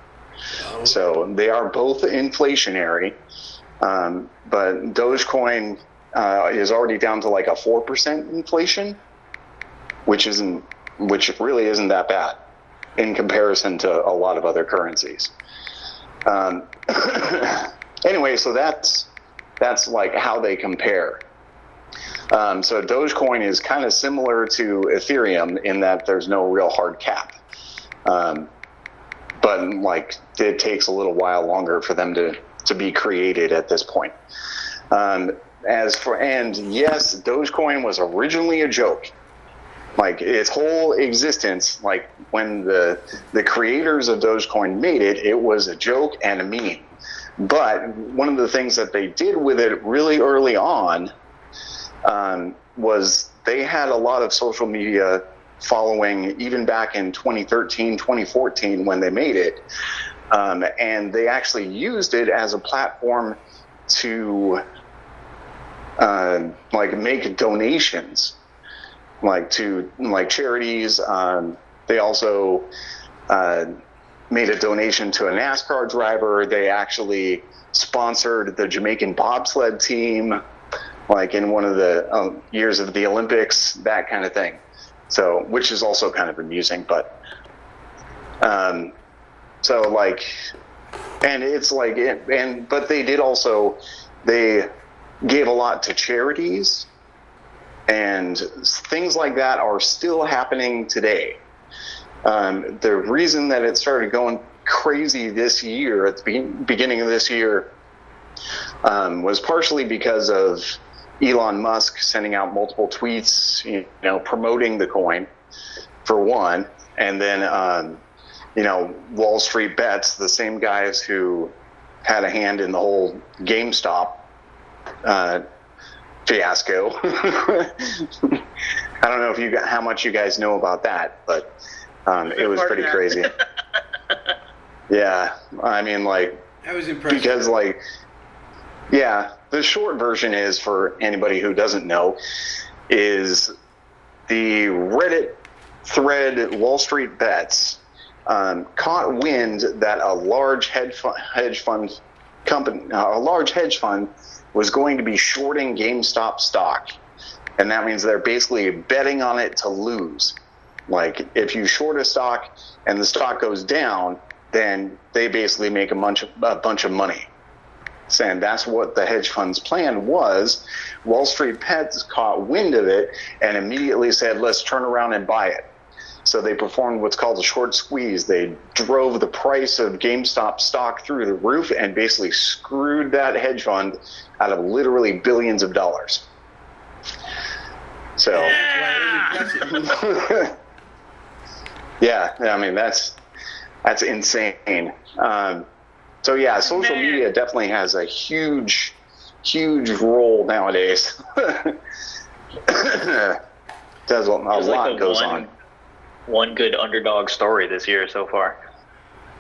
Oh. So they are both inflationary, um, but Dogecoin uh, is already down to like a four percent inflation, which isn't which really isn't that bad in comparison to a lot of other currencies. Um, anyway, so that's that's like how they compare. Um, so Dogecoin is kind of similar to Ethereum in that there's no real hard cap. Um, but like it takes a little while longer for them to, to be created at this point. Um, as for and yes, Dogecoin was originally a joke. Like its whole existence, like when the the creators of Dogecoin made it, it was a joke and a meme. But one of the things that they did with it really early on um, was they had a lot of social media following even back in 2013, 2014 when they made it. Um, and they actually used it as a platform to uh, like make donations like to like charities um, they also uh, made a donation to a NASCAR driver. They actually sponsored the Jamaican bobsled team, like in one of the um, years of the Olympics, that kind of thing. So, which is also kind of amusing, but, um, so like, and it's like, and but they did also, they gave a lot to charities, and things like that are still happening today. Um, the reason that it started going crazy this year, at the beginning of this year, um, was partially because of Elon Musk sending out multiple tweets, you know, promoting the coin, for one, and then, um, you know, Wall Street bets, the same guys who had a hand in the whole GameStop uh, fiasco. I don't know if you got how much you guys know about that, but um, it was pretty crazy. yeah, I mean, like that was impressive because, like, yeah, the short version is for anybody who doesn't know is the Reddit thread Wall Street bets um, caught wind that a large hedge fund, hedge fund company, uh, a large hedge fund, was going to be shorting GameStop stock, and that means they're basically betting on it to lose. Like if you short a stock and the stock goes down, then they basically make a bunch of, a bunch of money. Saying that's what the hedge fund's plan was. Wall Street Bets caught wind of it and immediately said, let's turn around and buy it. So they performed what's called a short squeeze. They drove the price of GameStop stock through the roof and basically screwed that hedge fund out of literally billions of dollars. So. Yeah. Yeah, I mean that's that's insane. Um, so yeah, social Man. media definitely has a huge, huge role nowadays. Does a, a lot like goes one, on. One good underdog story this year so far.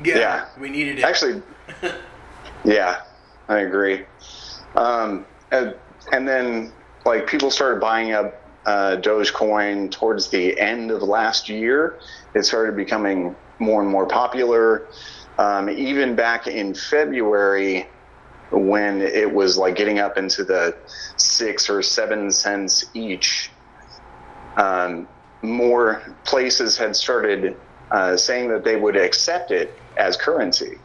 Yeah, yeah. we needed it. Actually, yeah, I agree. Um, and, and then like people started buying up uh, Dogecoin towards the end of last year. It started becoming more and more popular. Um, even back in February, when it was like getting up into the six or seven cents each, um, more places had started uh, saying that they would accept it as currency.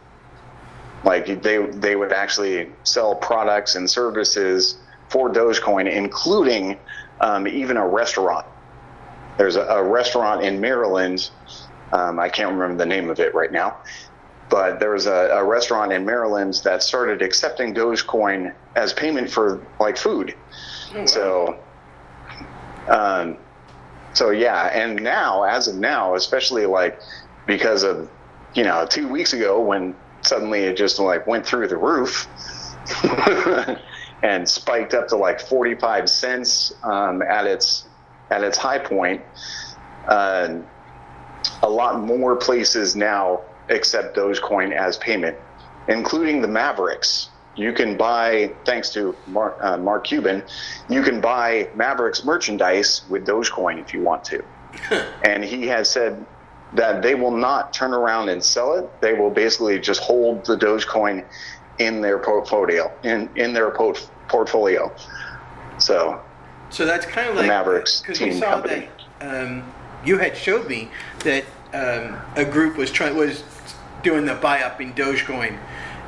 Like they they would actually sell products and services for Dogecoin, including um, even a restaurant. There's a, a restaurant in Maryland. Um, I can't remember the name of it right now, but there was a, a, restaurant in Maryland that started accepting Dogecoin as payment for like food. Oh, wow. So, um, so yeah, and now, as of now, especially like because of you know two weeks ago when suddenly it just like went through the roof. and spiked up to like 45 cents um, at its at its high point. Uh, a lot more places now accept Dogecoin as payment, including the Mavericks. You can buy, thanks to Mark, uh, Mark Cuban, you can buy Mavericks merchandise with Dogecoin if you want to. and he has said that they will not turn around and sell it. They will basically just hold the Dogecoin in their portfolio in in their port- portfolio. So So that's kind of like Mavericks because we saw company. that um, you had showed me that um, a group was trying was doing the buy up in Dogecoin,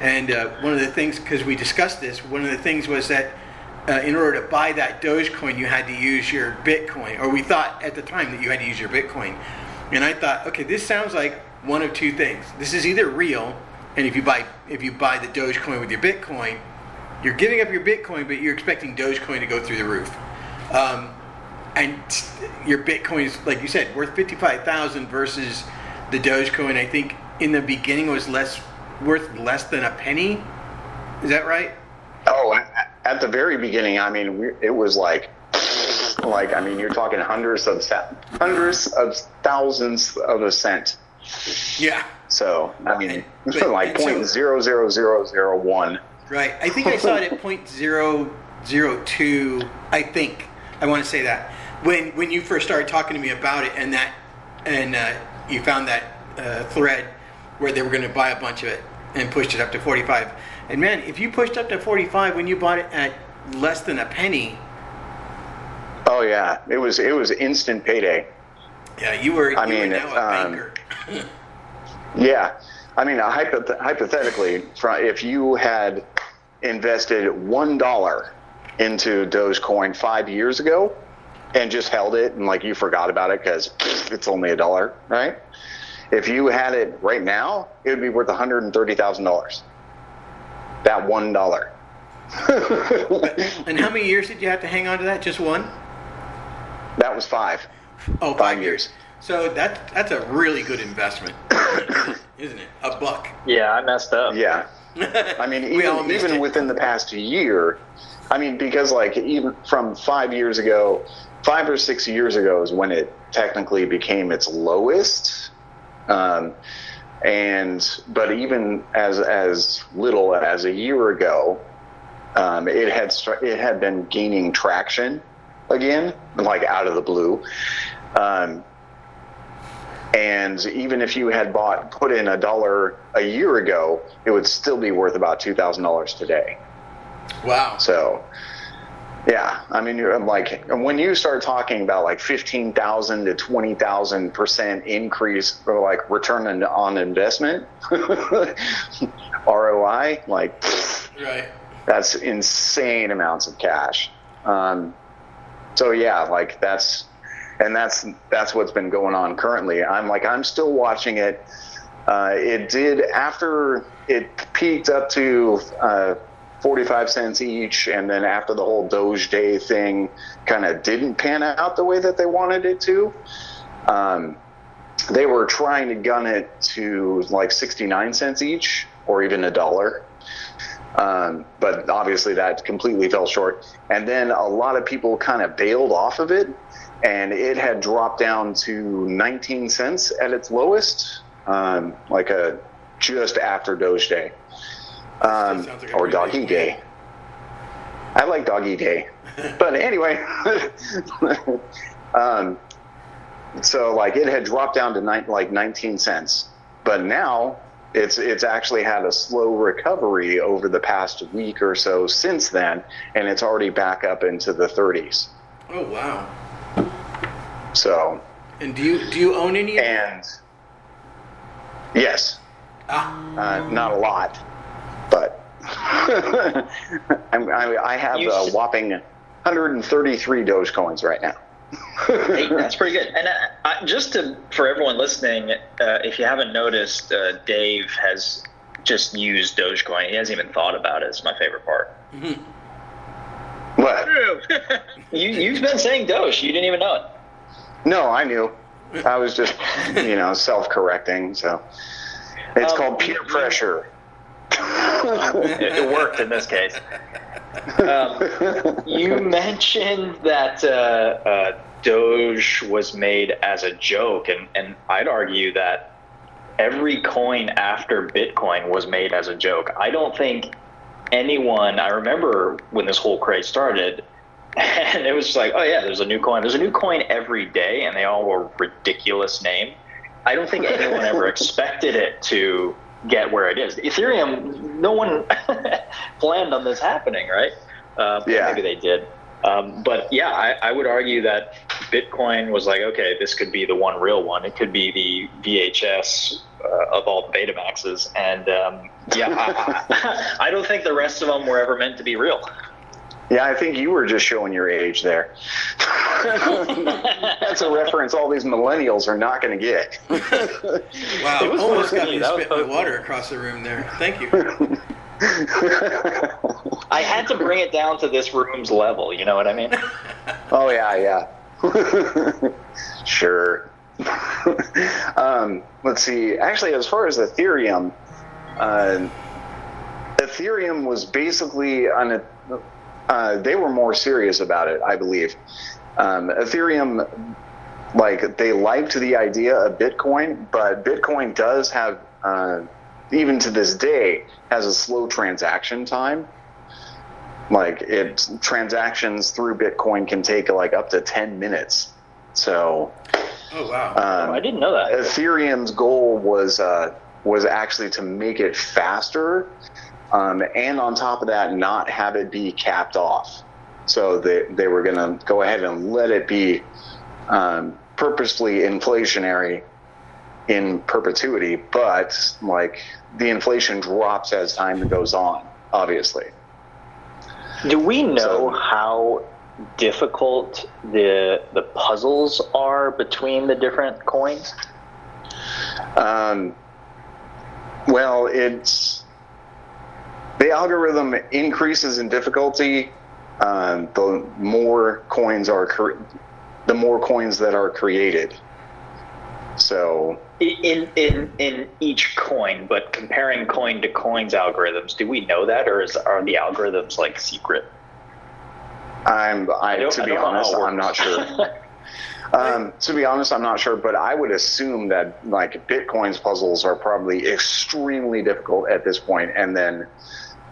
and uh, one of the things because we discussed this, one of the things was that. Uh, in order to buy that Dogecoin, you had to use your Bitcoin, or we thought at the time that you had to use your Bitcoin. And I thought, okay, this sounds like one of two things. This is either real, and if you buy if you buy the Dogecoin with your Bitcoin, you're giving up your Bitcoin, but you're expecting Dogecoin to go through the roof. Um, and your Bitcoin is, like you said, worth fifty-five thousand versus the Dogecoin. I think in the beginning was less worth less than a penny. Is that right? Oh, at- the very beginning, I mean, it was like, like I mean, you're talking hundreds of hundreds of thousands of a cent. Yeah. So I mean, But- like point zero zero zero zero one. Right. I think I saw it at point zero zero two. I think I want to say that when when you first started talking to me about it, and that and uh, you found that uh, thread where they were going to buy a bunch of it and pushed it up to forty five. And man, if you pushed up to forty five when you bought it at less than a penny, Oh yeah, it was it was instant payday. yeah, you were. You I were mean, now a um, banker. Yeah, I mean, uh, hypoth- hypothetically, if you had invested one dollar into Dogecoin five years ago and just held it and like you forgot about it because it's only a dollar, right? If you had it right now, it would be worth one hundred and thirty thousand dollars. That one dollar. and how many years did you have to hang on to that? Just one? That was five. Oh, Five five years. So that that's a really good investment, isn't it? A buck. Yeah, I messed up. Yeah. I mean, We all even, even it. within the past year, I mean, because like even from five years ago, five or six years ago is when it technically became its lowest. Um, and but even as as little as a year ago, um, it had it had been gaining traction again, like out of the blue. Um, and even if you had bought put in a dollar a year ago, it would still be worth about two thousand dollars today. Wow. So, yeah, I mean, you're like when you start talking about like fifteen thousand to twenty thousand percent increase or like return on- on investment, ROI, like Right. that's insane amounts of cash. Um, so yeah, like that's and that's that's what's been going on currently. I'm like I'm still watching it. Uh, it did after it peaked up to uh, 45 cents each, and then after the whole Doge Day thing kind of didn't pan out the way that they wanted it to. Um, they were trying to gun it to like 69 cents each, or even a dollar. Um, but obviously that completely fell short. And then a lot of people kind of bailed off of it, and it had dropped down to 19 cents at its lowest, um, like a just after Doge Day, um, like or Doggy Day. I like Doggy Day, but anyway. um, so like it had dropped down to nine, like 19 cents, but now it's it's actually had a slow recovery over the past week or so since then, and it's already back up into the 30s. Oh wow. So And do you do you own any? and yes, Ah, uh, not a lot, but I'm, I, I have You a whopping 133 Dogecoins right now. Hey, that's pretty good. And uh, I, just to for everyone listening, uh, if you haven't noticed, uh, Dave has just used Dogecoin. He hasn't even thought about it. It's my favorite part. What? You you've been saying Doge. You didn't even know it. No, I knew. I was just, you know, self-correcting. So it's Um, called peer pressure. It, worked in this case. Um, you mentioned that uh, uh, Doge was made as a joke, and, and I'd argue that every coin after Bitcoin was made as a joke. I don't think anyone, I remember when this whole craze started, and it was just like, oh yeah, there's a new coin. There's a new coin every day, and they all were ridiculous name. I don't think anyone ever expected it to get where it is. Ethereum, no one planned on this happening, right? Uh, Yeah. Maybe they did. Um, but yeah, I, I would argue that Bitcoin was like, okay, this could be the one real one. It could be the VHS uh, of all the Betamaxes. And um, yeah, I, I, I don't think the rest of them were ever meant to be real. Yeah, I think you were just showing your age there. That's a reference all these millennials are not going to get. Wow, It was almost got me to spit my water across the room there. Thank you. I had to bring it down to this room's level. You know what I mean? oh yeah, yeah. sure. um, let's see. Actually, as far as Ethereum, uh, Ethereum was basically on a. Uh, they were more serious about it, I believe. Um, Ethereum, like they liked the idea of Bitcoin, but Bitcoin does have, uh, even to this day, has a slow transaction time. Like it, transactions through Bitcoin can take like up to ten minutes. So Oh wow. um, I didn't know that. Ethereum's goal was uh, was actually to make it faster, um, and on top of that, not have it be capped off. So they they were going to go ahead and let it be um, purposefully inflationary in perpetuity, but like the inflation drops as time goes on. Obviously, Do we know So- how difficult the the puzzles are between the different coins? Um, well, it's the algorithm increases in difficulty. Um, the more coins are, cre- the more coins that are created. So, In in in each coin, but comparing coin to coins algorithms, do we know that, or is are the algorithms like secret? I'm, I, don't- to be how honest, I'm not sure. Um, to be honest, I'm not sure, but I would assume that like Bitcoin's puzzles are probably extremely difficult at this point, and then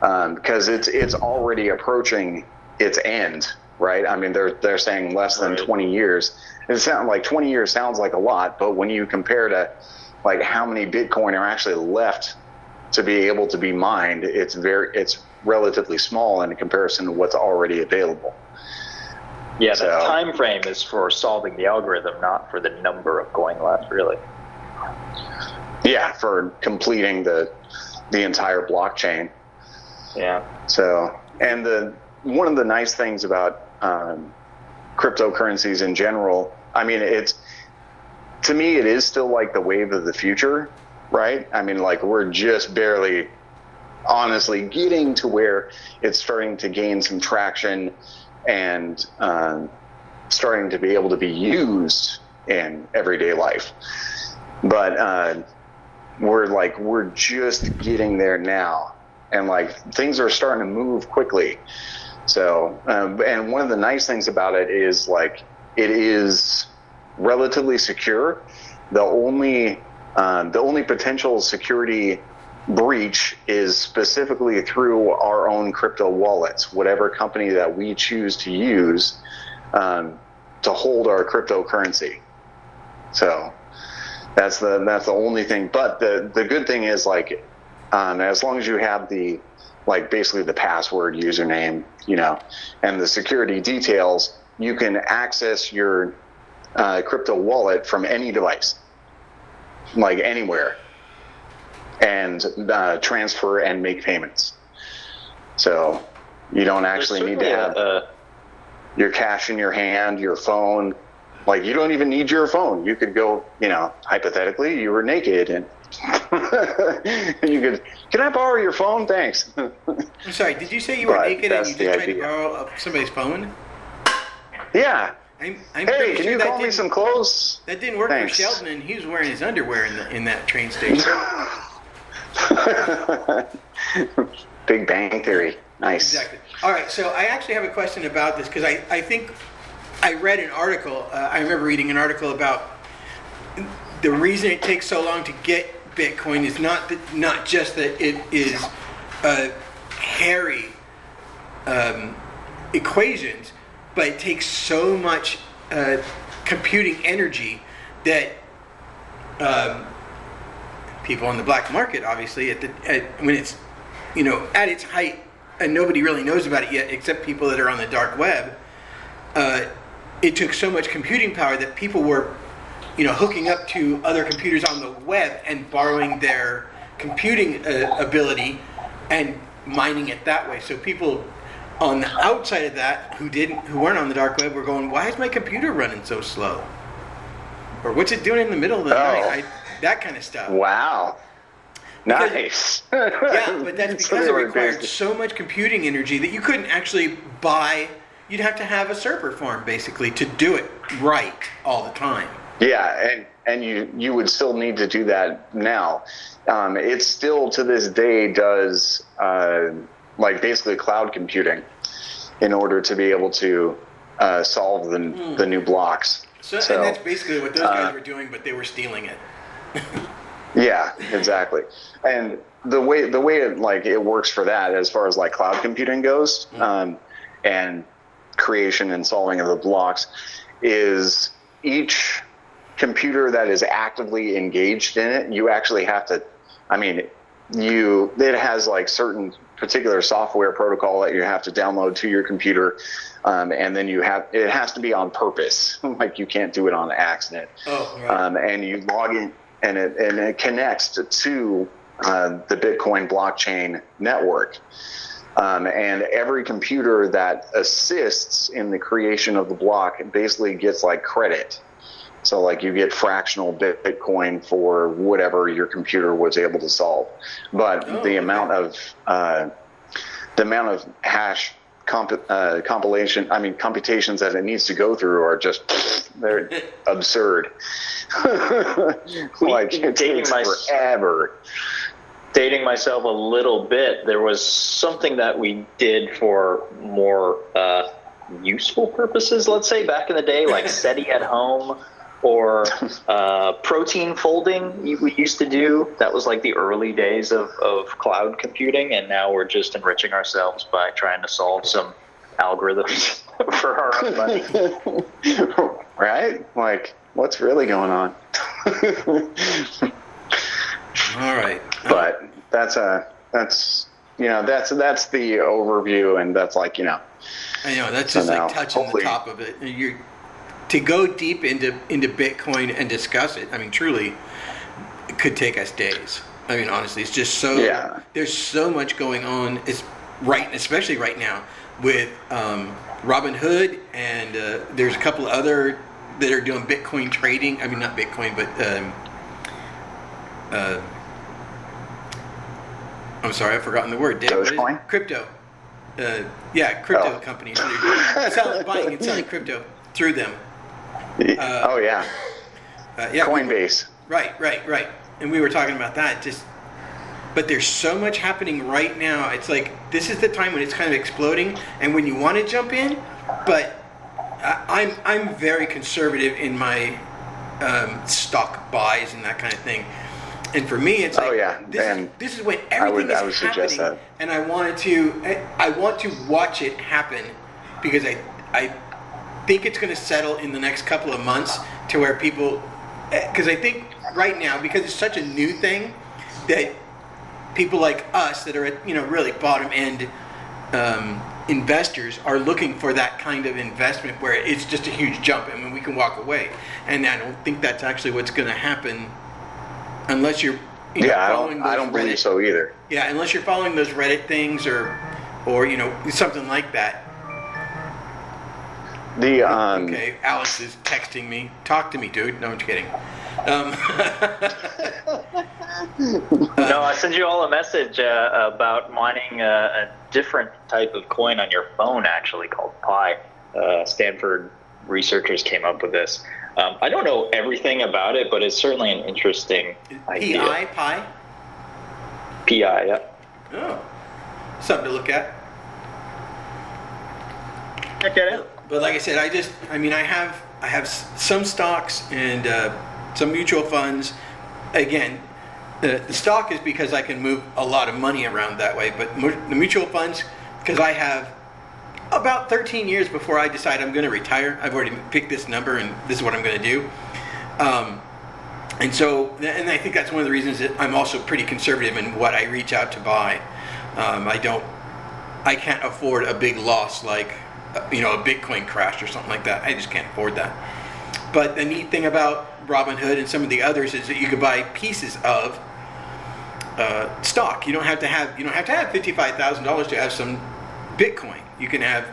Um, because it's it's already approaching its end, right? I mean, they're they're saying less than Right. 20 years. It sounds like 20 years sounds like a lot, but when you compare to like how many Bitcoin are actually left to be able to be mined, it's very it's relatively small in comparison to what's already available. yeah, the time frame is for solving the algorithm, not for the number of coin left, really. Yeah, for completing the the entire blockchain. Yeah. So, and the one of the nice things about um, cryptocurrencies in general, I mean, it's to me, it is still like the wave of the future, right? I mean, like we're just barely, honestly, getting to where it's starting to gain some traction and um, starting to be able to be used in everyday life. But uh, we're like we're just getting there now and like things are starting to move quickly. So um, and one of the nice things about it is like it is relatively secure. The only um, the only potential security breach is specifically through our own crypto wallets. Whatever company that we choose to use um, to hold our cryptocurrency. So that's the that's the only thing. But the the good thing is like, um, as long as you have the like basically the password, username, you know, and the security details, you can access your uh, crypto wallet from any device, like anywhere, and uh, transfer and make payments. So you don't actually need to have a- your cash in your hand, your phone. Like you don't even need your phone. You could go, you know, hypothetically, you were naked and you could, can I borrow your phone? Thanks. I'm sorry. Did you say you were But naked and you just tried to idea. borrow uh, somebody's phone? yeah. I'm, I'm Hey, can sure you call me some clothes? That didn't work Thanks. for Sheldon, and he was wearing his underwear in, the, in that train station. Big Bang Theory. Nice. Exactly. All right, so I actually have a question about this because I, I think I read an article. Uh, I remember reading an article about the reason it takes so long to get Bitcoin is not that, not just that it is hairy um, equations, but it takes so much uh, computing energy that um, people on the black market, obviously, at the at, when it's you know at its height, and nobody really knows about it yet, except people that are on the dark web. Uh, it took so much computing power that people were, you know, hooking up to other computers on the web and borrowing their computing uh, ability and mining it that way. So people on the outside of that who didn't, who weren't on the dark web, were going, "Why is my computer running so slow?" Or "What's it doing in the middle of the Oh. night?" I, that kind of stuff. Wow. Because- Nice. Yeah, but that's because they it required so much computing energy that you couldn't actually buy. You'd have to have a server farm basically to do it right all the time. Yeah, and and you you would still need to do that now. Um, it still to this day does uh, like basically cloud computing in order to be able to uh, solve the the new blocks. So, So, and that's basically what those guys uh, were doing, but they were stealing it. Yeah, exactly. And the way the way it like it works for that, as far as like cloud computing goes, um, and creation and solving of the blocks, is each computer that is actively engaged in it, you actually have to. I mean, you it has like certain particular software protocol that you have to download to your computer. Um, and then you have it has to be on purpose. like you can't do it on accident Oh, right. um, and you log in and it, and it connects to, to uh, the Bitcoin blockchain network. Um, and every computer that assists in the creation of the block basically gets like credit. So like you get fractional Bitcoin for whatever your computer was able to solve, but Oh, the amount of uh, the amount of hash comp- uh, compilation, I mean computations that it needs to go through are just they're absurd. like it dating takes my- forever. dating myself a little bit, there was something that we did for more uh, useful purposes, let's say, back in the day, like SETI at home or uh, protein folding we used to do. That was like the early days of, of cloud computing, and now we're just enriching ourselves by trying to solve some algorithms for our own money. right? Like, what's really going on? all right. but that's a that's you know that's that's the overview, and that's like you know I know that's So just now, like touching the top of it. And You're to go deep into into Bitcoin and discuss it. I mean, truly, it could take us days. I mean, honestly, it's just so Yeah. there's so much going on. It's right, especially right now with um, Robinhood, and uh, there's a couple of other that are doing Bitcoin trading. I mean, not Bitcoin, but um, uh, I'm sorry, I've forgotten the word. Dave, what is it? Dogecoin? Crypto. Uh, yeah, crypto Oh. companies selling, buying and selling crypto through them. Uh, oh yeah, Uh, yeah, we- Coinbase. Right, right, right. And we were talking about that. Just, but there's so much happening right now. It's like this is the time when it's kind of exploding, and when you want to jump in, but I, I'm I'm very conservative in my um, stock buys and that kind of thing. And for me, it's like Oh, yeah, this, is, this is when I everything would- is I would suggest happening, that. and I wanted to I, I want to watch it happen because I I think it's going to settle in the next couple of months to where people because I think right now because it's such a new thing that people like us that are at you know really bottom end um, investors are looking for that kind of investment where it's just a huge jump and when we can walk away and I don't think that's actually what's going to happen unless you're you know, Yeah, I don't I don't believe so either. yeah unless you're following those Reddit things or or you know something like that The um, Okay, Alex is texting me. Talk to me, dude. No, I'm just kidding. Um, no, I sent you all a message uh, about mining a, a different type of coin on your phone, actually called Pi. Uh, Stanford researchers came up with this. Um, I don't know everything about it, but it's certainly an interesting idea. PI, pi. PI, yeah. Oh, something to look at. Check that out. But like I said, I just, I mean, I have, I have some stocks and uh, some mutual funds. Again, the, the stock is because I can move a lot of money around that way. But the mutual funds, because I have about 13 years before I decide I'm going to retire. I've already picked this number, and this is what I'm going to do. Um, and so, and I think that's one of the reasons that I'm also pretty conservative in what I reach out to buy. Um, I don't, I can't afford a big loss like, you know, a Bitcoin crash or something like that. I just can't afford that. But the neat thing about Robinhood and some of the others is that you can buy pieces of uh, stock. You don't have to have you don't have to have fifty five thousand dollars to have some Bitcoin. You can have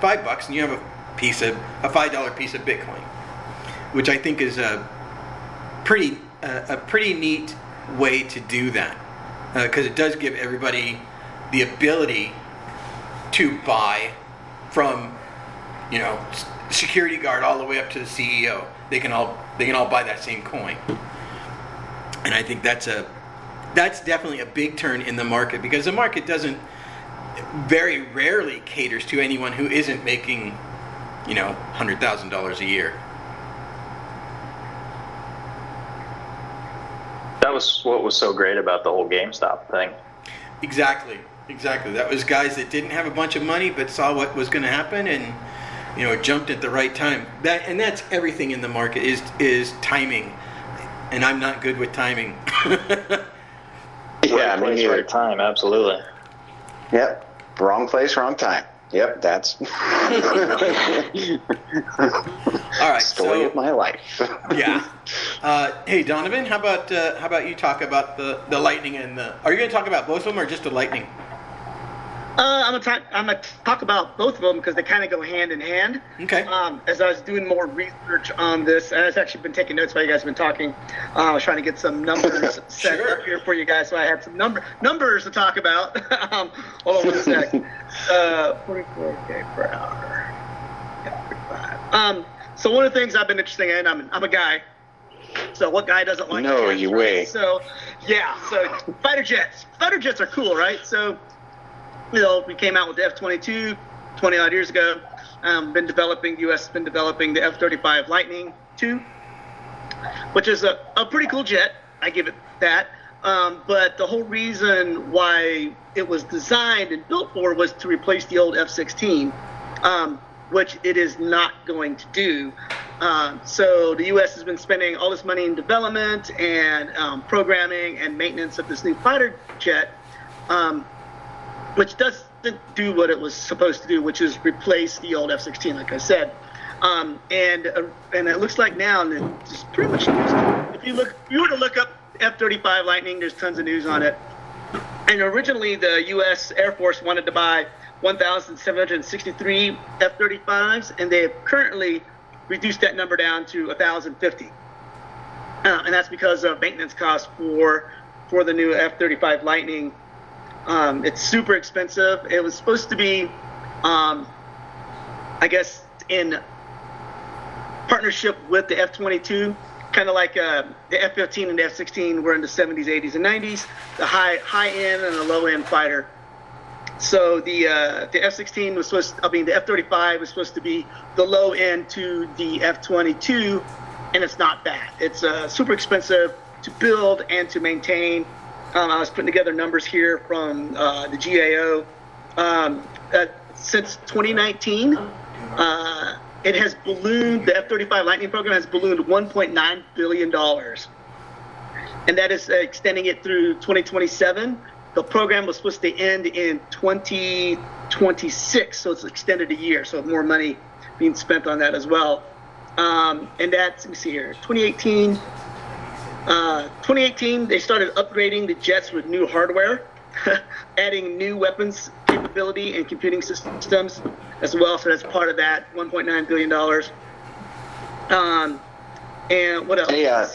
five bucks and you have a piece of a five dollar piece of Bitcoin, which I think is a pretty uh, a pretty neat way to do that because uh, it does give everybody the ability to buy from you know security guard all the way up to the CEO. They can all they can all buy that same coin, and I think that's a that's definitely a big turn in the market because the market doesn't very rarely caters to anyone who isn't making you know hundred thousand dollars a year. That was what was so great about the whole GameStop thing. Exactly, exactly. That was guys that didn't have a bunch of money but saw what was going to happen and you know jumped at the right time. That and that's everything in the market is is timing, and I'm not good with timing. yeah, right place, right time, absolutely. Yep, wrong place, wrong time. Yep, that's all right. Story so, of my life. yeah. Uh, hey, Donovan, how about uh, how about you talk about the the lightning and the? Are you going to talk about both of them or just the lightning? Uh, I'm gonna talk. I'm gonna talk about both of them because they kind of go hand in hand. Okay. Um, as I was doing more research on this, and I've actually been taking notes while you guys have been talking. Uh, I was trying to get some numbers set sure. up here for you guys, so I had some number numbers to talk about. um, hold on one sec. Uh, 44k per hour. Yeah, um, so one of the things I've been interested in, I'm, I'm a guy. So what guy doesn't like? No, you wait. So yeah, so fighter jets. Fighter jets are cool, right? So you know, we came out with the F-22 20 odd years ago. Um, been developing, the U.S. Has been developing the F-35 Lightning II, which is a, a pretty cool jet. I give it that. Um, but the whole reason why it was designed and built for was to replace the old F-16, um, which it is not going to do. Um, so the U.S. has been spending all this money in development and um, programming and maintenance of this new fighter jet. Which doesn't do what it was supposed to do, which is replace the old F-16, like I said. Um, and uh, and it looks like now, it's pretty much If you look, if you were to look up F-35 Lightning, there's tons of news on it. And originally, the U.S. Air Force wanted to buy 1,763 F-35s, and they have currently reduced that number down to 1,050. Uh, and that's because of maintenance costs for for the new F-35 Lightning um, it's super expensive. It was supposed to be, um, I guess, in partnership with the F-22, kind of like uh, the F-15 and the F-16 were in the 70s, 80s, and 90s. The high high end and the low end fighter. So the uh, the F-16 was supposed, I mean, the F-35 was supposed to be the low end to the F-22, and it's not that. It's uh, super expensive to build and to maintain. Um, I was putting together numbers here from uh, the GAO. Um, uh, since 2019, uh, it has ballooned, the F 35 Lightning program has ballooned $1.9 billion. And that is extending it through 2027. The program was supposed to end in 2026, so it's extended a year, so more money being spent on that as well. Um, and that's, let me see here, 2018. Uh, 2018, they started upgrading the jets with new hardware, adding new weapons capability and computing systems as well. So that's part of that 1.9 billion dollars. Um, and what else? Hey, uh,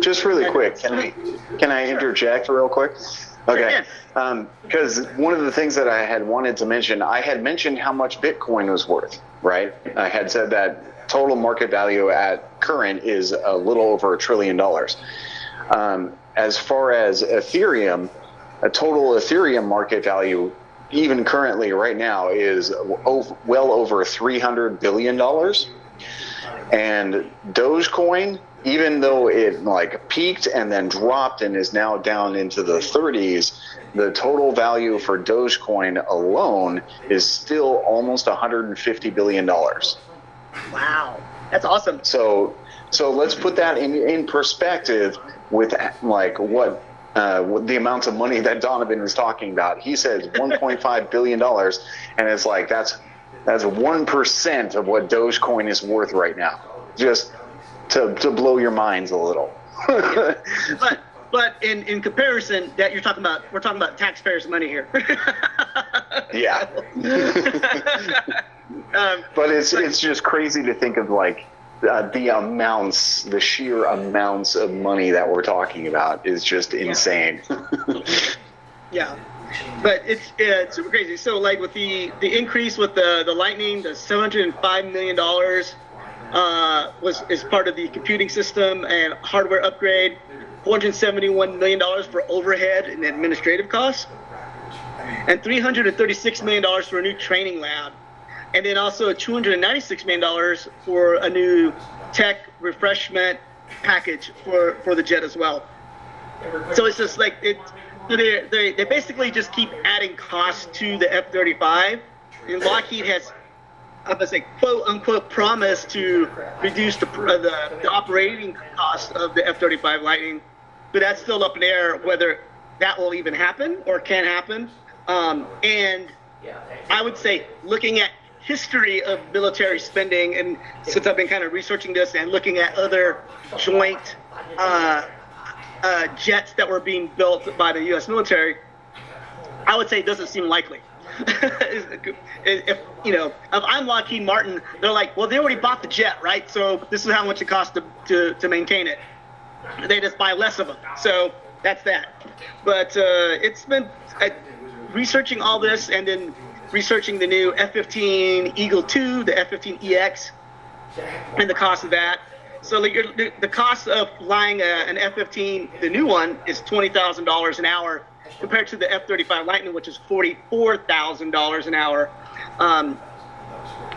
just really quick, can I can I interject real quick? Okay, because um, one of the things that I had wanted to mention, I had mentioned how much Bitcoin was worth, right? I had said that total market value at current is a little over a trillion dollars. Um, as far as Ethereum, a total Ethereum market value, even currently right now, is well over $300 billion. And Dogecoin even though it like peaked and then dropped and is now down into the 30s, the total value for Dogecoin alone is still almost 150 billion dollars. Wow, that's awesome. So, so let's put that in in perspective with like what uh, the amounts of money that Donovan was talking about. He says 1.5 billion dollars, and it's like that's that's one percent of what Dogecoin is worth right now. Just to to blow your minds a little. but but in, in comparison, that you're talking about, we're talking about taxpayers' money here. yeah. um, but it's it's just crazy to think of like uh, the amounts, the sheer amounts of money that we're talking about is just insane. yeah. But it's, uh, it's super crazy. So like with the, the increase with the, the Lightning, the 705 million dollars uh, was is part of the computing system and hardware upgrade. 471 million dollars for overhead and administrative costs, and 336 million dollars for a new training lab and then also $296 million for a new tech refreshment package for, for the jet as well. So it's just like it, they, they, they basically just keep adding costs to the F-35, and Lockheed has, I must say, quote unquote, promised to reduce the, uh, the, the operating cost of the F-35 Lightning, but that's still up in the air whether that will even happen or can happen. Um, and I would say, looking at history of military spending, and since I've been kind of researching this and looking at other joint uh, uh, jets that were being built by the U.S. military, I would say it doesn't seem likely. if you know, if I'm Lockheed Martin, they're like, well, they already bought the jet, right? So this is how much it costs to, to, to maintain it. They just buy less of them. So that's that. But uh, it's been uh, researching all this and then researching the new F-15 Eagle 2, the F-15EX, and the cost of that. So the, the cost of flying a, an F-15, the new one, is twenty thousand dollars an hour, compared to the F-35 Lightning, which is forty-four thousand dollars an hour. Um,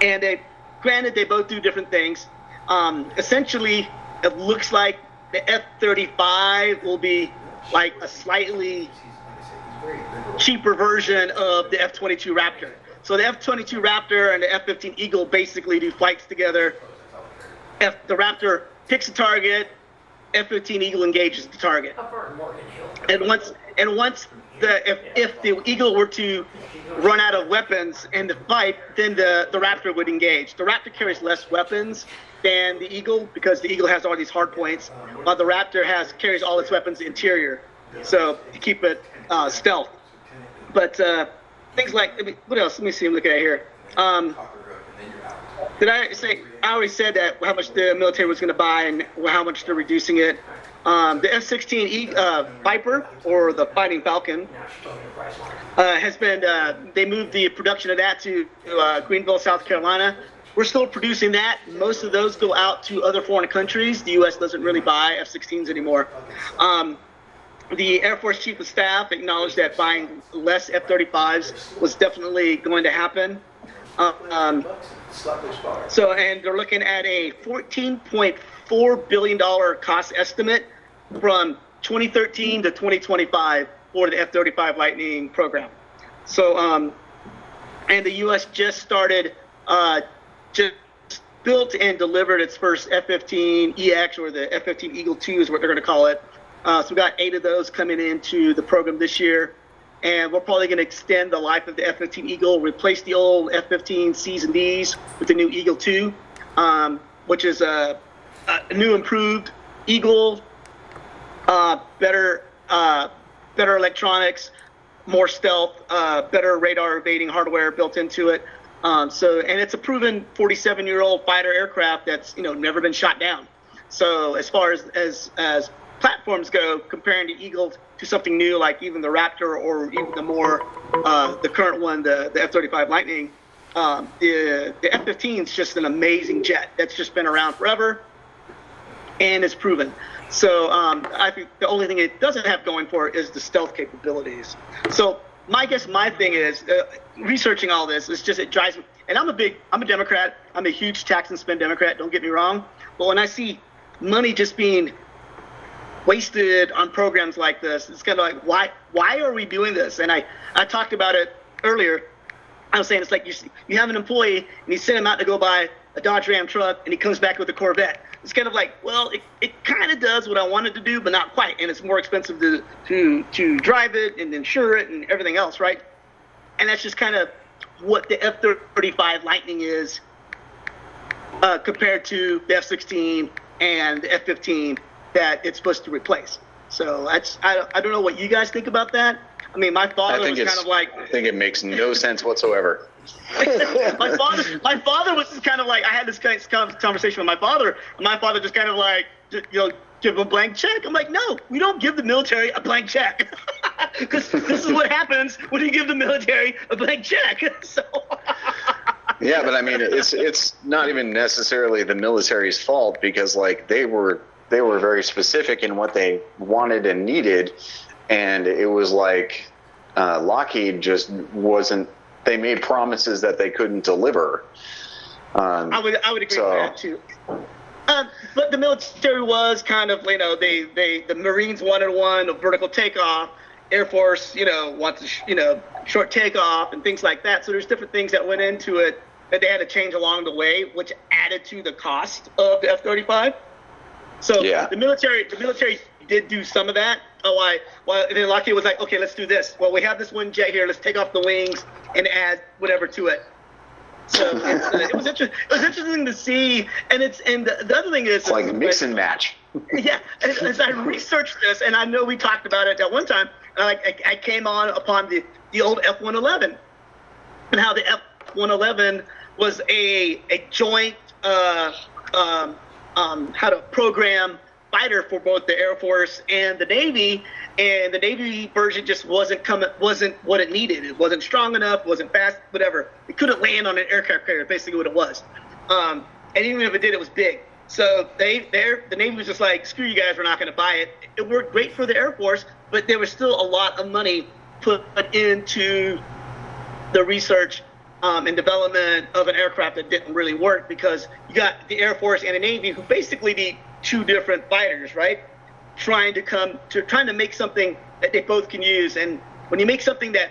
and they, granted, they both do different things. Um, essentially, it looks like the F-35 will be like a slightly cheaper version of the F-22 Raptor. So the F-22 Raptor and the F-15 Eagle basically do flights together. F, the Raptor picks a target, F-15 Eagle engages the target. And once and once the if, if the Eagle were to run out of weapons in the fight, then the, the Raptor would engage. The Raptor carries less weapons than the Eagle because the Eagle has all these hard points, while the Raptor has carries all its weapons interior. So to keep it uh, stealth. But uh, things like what else? Let me see. I'm looking at here. Um, did I say? I already said that how much the military was going to buy and how much they're reducing it. Um, the F-16E uh, Viper or the Fighting Falcon uh, has been. Uh, they moved the production of that to uh, Greenville, South Carolina. We're still producing that. Most of those go out to other foreign countries. The U.S. doesn't really buy F-16s anymore. Um, the Air Force Chief of Staff acknowledged that buying less F-35s was definitely going to happen. Um, so, and they're looking at a 14.4 billion dollar cost estimate from 2013 to 2025 for the F-35 Lightning program. So, um, and the U.S. just started, uh, just built and delivered its first F-15 EX or the F-15 Eagle 2 is what they're going to call it. Uh, so we got eight of those coming into the program this year, and we're probably going to extend the life of the F-15 Eagle, replace the old F-15 Cs and Ds with the new Eagle 2, um, which is a, a, new improved Eagle, uh, better uh, better electronics, more stealth, uh, better radar evading hardware built into it. Um, so, and it's a proven 47 year old fighter aircraft that's you know never been shot down. So as far as as as platforms go, comparing the Eagle to something new like even the Raptor or even the more uh, the current one, the, the F-35 Lightning, um, the the F-15 is just an amazing jet that's just been around forever and is proven. So um, I think the only thing it doesn't have going for it is the stealth capabilities. So my guess, my thing is uh, researching all this is just it drives me. And I'm a big, I'm a Democrat. I'm a huge tax and spend Democrat. Don't get me wrong. But when I see money just being wasted on programs like this. It's kind of like why why are we doing this? And I I talked about it earlier. I was saying it's like you you have an employee and you send him out to go buy a Dodge Ram truck and he comes back with a Corvette. It's kind of like, well, it, it kind of does what I wanted to do, but not quite, and it's more expensive to to to drive it and insure it and everything else, right? And that's just kind of what the F-35 Lightning is uh, compared to the F-16 and the F-15 that it's supposed to replace. So that's I, I don't know what you guys think about that. I mean, my father was kind of like. I think it makes no sense whatsoever. my father, my father was just kind of like I had this kind of conversation with my father. my father just kind of like, you know, give a blank check. I'm like, no, we don't give the military a blank check, because this is what happens when you give the military a blank check. So. yeah, but I mean, it's it's not even necessarily the military's fault because like they were they were very specific in what they wanted and needed, and it was like uh, Lockheed just wasn't. They made promises that they couldn't deliver. Um, I would I would agree so, with that too. Um, but the military was kind of you know they they the Marines wanted one a vertical takeoff. Air Force, you know, wants a, you know short takeoff and things like that. So there's different things that went into it that they had to change along the way, which added to the cost of the F-35. So yeah. the military, the military did do some of that. Oh, I well, and then Lockheed was like, okay, let's do this. Well, we have this one jet here. Let's take off the wings and add whatever to it. So uh, it was interesting. It was interesting to see, and it's and the, the other thing is it's like mix and match. yeah, as, as, I researched this, and I know we talked about it at one time. I, I came on upon the the old F-111 and how the F-111 was a a joint uh, um, um, how to program fighter for both the Air Force and the Navy, and the Navy version just wasn't coming, wasn't what it needed. It wasn't strong enough, wasn't fast, whatever. It couldn't land on an aircraft carrier. Basically, what it was. Um, and even if it did, it was big. So they, the Navy was just like, screw you guys, we're not going to buy it. It worked great for the Air Force, but there was still a lot of money put into the research um, and development of an aircraft that didn't really work because you got the Air Force and the Navy who basically need two different fighters, right? Trying to come to trying to make something that they both can use. And when you make something that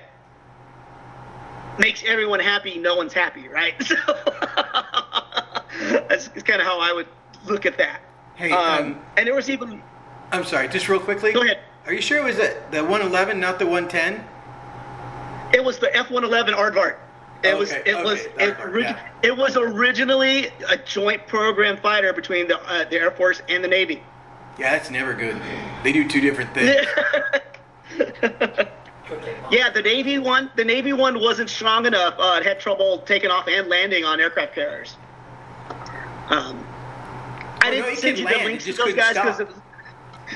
makes everyone happy, no one's happy, right? So that's, that's kind of how I would look at that. Hey, um, um, and there was even. I'm sorry, just real quickly. Go ahead. Are you sure it was the, the 111, not the 110? It was the F111 Aardvark. It okay, was it okay, was it, part, yeah. it was originally a joint program fighter between the uh, the Air Force and the Navy. Yeah, that's never good. They do two different things. yeah, the Navy one the Navy one wasn't strong enough. Uh, it had trouble taking off and landing on aircraft carriers. Um, I didn't no, send you land, the links to those guys because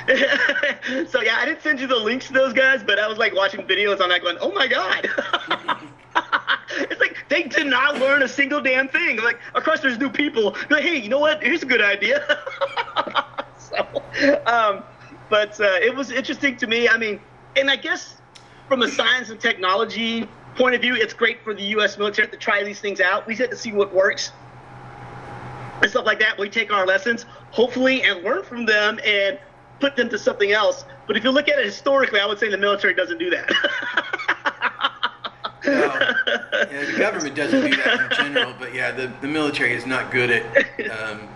so yeah, I didn't send you the links to those guys, but I was like watching videos on that going, oh my god. it's like they did not learn a single damn thing. Like, of course, there's new people. Like, hey, you know what? Here's a good idea. so, um, but uh, it was interesting to me. I mean, and I guess from a science and technology point of view, it's great for the U.S. military to try these things out. We get to see what works and stuff like that. We take our lessons, hopefully, and learn from them and put them to something else. But if you look at it historically, I would say the military doesn't do that. well, yeah, the government doesn't do that in general, but yeah, the, the military is not good at. Um,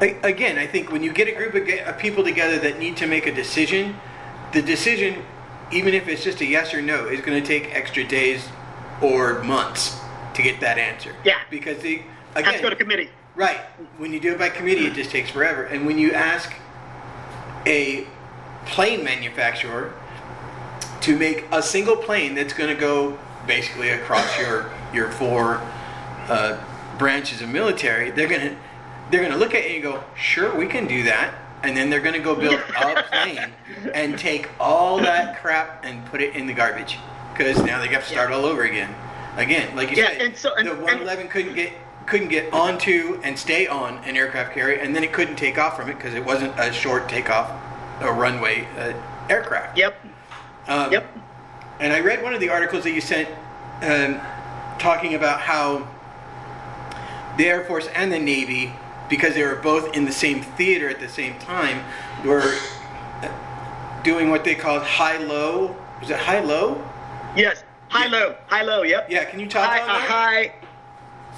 I, again, I think when you get a group of people together that need to make a decision, the decision, even if it's just a yes or no, is going to take extra days or months to get that answer. Yeah. Because they again, has to go to committee. Right. When you do it by committee, it just takes forever. And when you ask a plane manufacturer to make a single plane that's going to go basically across your your four uh, branches of military, they're going to they're going to look at you and go, "Sure, we can do that." And then they're going to go build a plane and take all that crap and put it in the garbage because now they have to start yeah. all over again. Again, like you yeah, said, and so, and, the 111 couldn't get couldn't get onto and stay on an aircraft carrier, and then it couldn't take off from it because it wasn't a short takeoff, a runway uh, aircraft. Yep. Um, yep. And I read one of the articles that you sent um, talking about how the Air Force and the Navy because they were both in the same theater at the same time, were doing what they called high-low. Was it high-low? Yes, high-low, high-low. Yep. Yeah. Can you talk high, about that? high.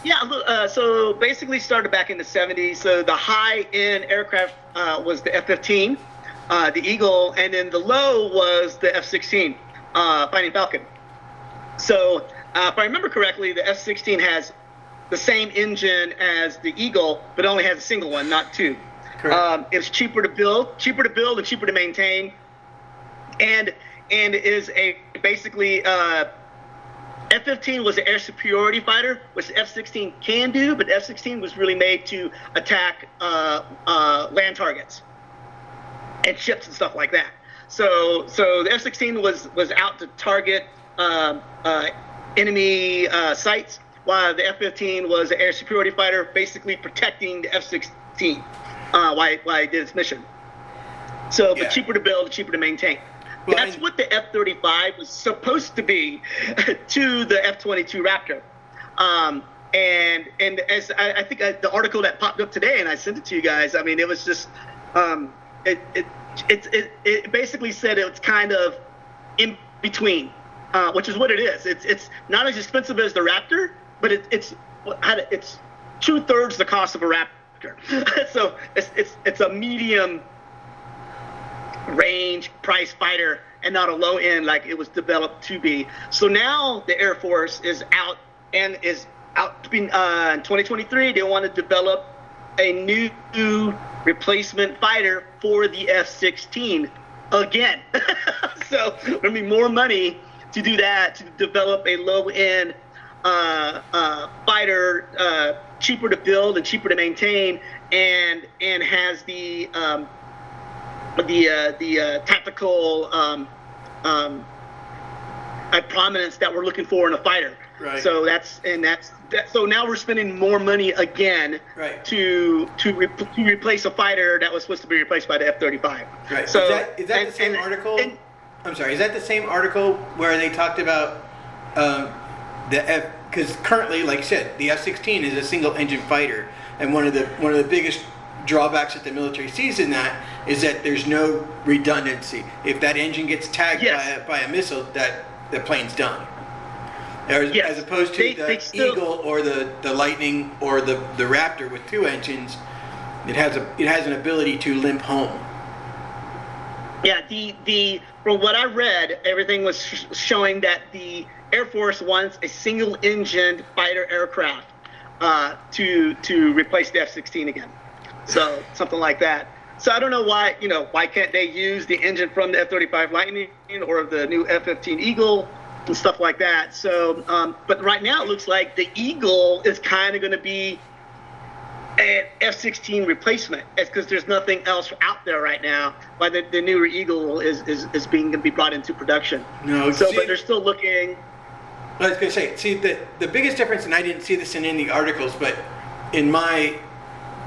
Yeah, uh, so basically started back in the 70s. So the high-end aircraft uh, was the F-15, uh, the Eagle, and then the low was the F-16, uh, Fighting Falcon. So uh, if I remember correctly, the F-16 has the same engine as the Eagle, but only has a single one, not two. Correct. Um, it's cheaper to build, cheaper to build, and cheaper to maintain, and and is a basically uh, F-15 was an air superiority fighter, which the F-16 can do, but F-16 was really made to attack uh, uh, land targets and ships and stuff like that. So so the F-16 was was out to target um, uh, enemy uh, sites, while the F-15 was an air superiority fighter, basically protecting the F-16 uh, while, while it did its mission. So, Yeah. cheaper to build, cheaper to maintain. Well, That's and- what the F-35 was supposed to be to the F-22 Raptor. Um, and and as I, I think I, the article that popped up today, and I sent it to you guys. I mean, it was just um, it, it it it it basically said it's kind of in between, uh, which is what it is. It's it's not as expensive as the Raptor, but it, it's it's two thirds the cost of a Raptor. so it's it's it's a medium range price fighter and not a low end like it was developed to be. So now the Air Force is out and is out uh, in 2023. They want to develop a new replacement fighter for the F-16 again. so there'll be more money to do that to develop a low end uh, uh, fighter, uh, cheaper to build and cheaper to maintain, and and has the um, the uh, the uh, tactical um, um, prominence that we're looking for in a fighter. Right. So that's and that's that, so now we're spending more money again Right. to to, re- to replace a fighter that was supposed to be replaced by the F-35. Right. So is that, is that and- the same and- article? and- I'm sorry. Is that the same article where they talked about um, the F? Because currently, like I said, the F-16 is a single-engine fighter, and one of the one of the biggest drawbacks that the military sees in that is that there's no redundancy. If that engine gets tagged Yes. by, a, by a missile, that the plane's done. As, Yes. as opposed to They- the they still- Eagle or the, the Lightning or the, the Raptor with two engines, it has a it has an ability to limp home. Yeah, the the from what I read, everything was sh- showing that the Air Force wants a single-engined fighter aircraft uh, to to replace the F-16 again. So something like that. So I don't know why you know why can't they use the engine from the F-35 Lightning or the new F-15 Eagle and stuff like that. So, um, but right now it looks like the Eagle is kind of going to be an F-16 replacement. It's because there's nothing else out there right now. Why the, the newer Eagle is, is, is being going to be brought into production. No, So, see- but they're still looking. I was going to say, see, the, the biggest difference, and I didn't see this in any of the articles, but in my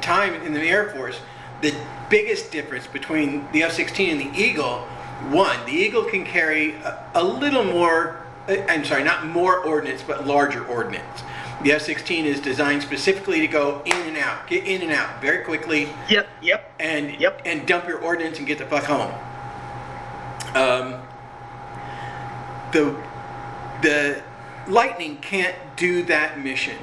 time in the Air Force, the biggest difference between the F 16 and the Eagle one, the Eagle can carry a, a little more, I'm sorry, not more ordnance, but larger ordnance. The F 16 is designed specifically to go in and out, get in and out very quickly Yep, yep. and Yep. and dump your ordnance and get the fuck home. Um, the the lightning can't do that mission,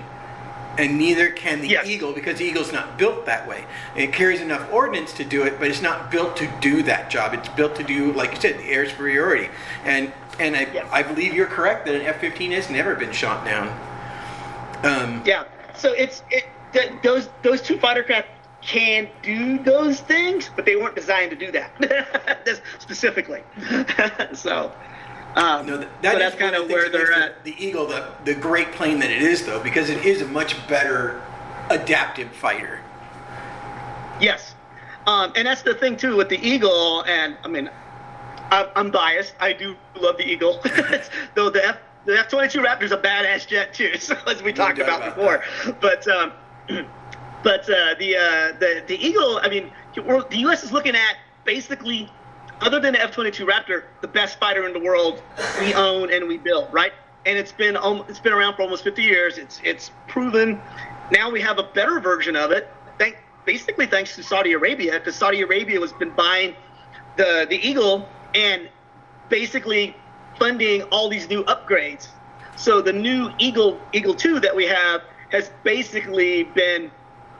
and neither can the Yes. eagle because the eagle's not built that way. It carries enough ordnance to do it, but it's not built to do that job. It's built to do, like you said, the air superiority. And and I, Yeah. I believe you're correct that an F-15 has never been shot down. Um, Yeah. So it's it th- those those two fighter craft can do those things, but they weren't designed to do that specifically. so. Um, No, th- so that that's kind of where they're at. The, the Eagle, the, the great plane that it is, though, because it is a much better adaptive fighter. Yes, um, and that's the thing too with the Eagle. And I mean, I'm, I'm biased. I do love the Eagle, though the F the F-22 Raptor's a badass jet too, so as we talked about, about before. But um, but uh, the uh, the the Eagle. I mean, the U.S. is looking at basically, other than the F-22 Raptor, the best fighter in the world we own and we build, right? And it's been um, it's been around for almost 50 years. It's it's proven. Now we have a better version of it. Thank basically thanks to Saudi Arabia, because Saudi Arabia has been buying the the Eagle and basically funding all these new upgrades. So the new Eagle Eagle 2 that we have has basically been,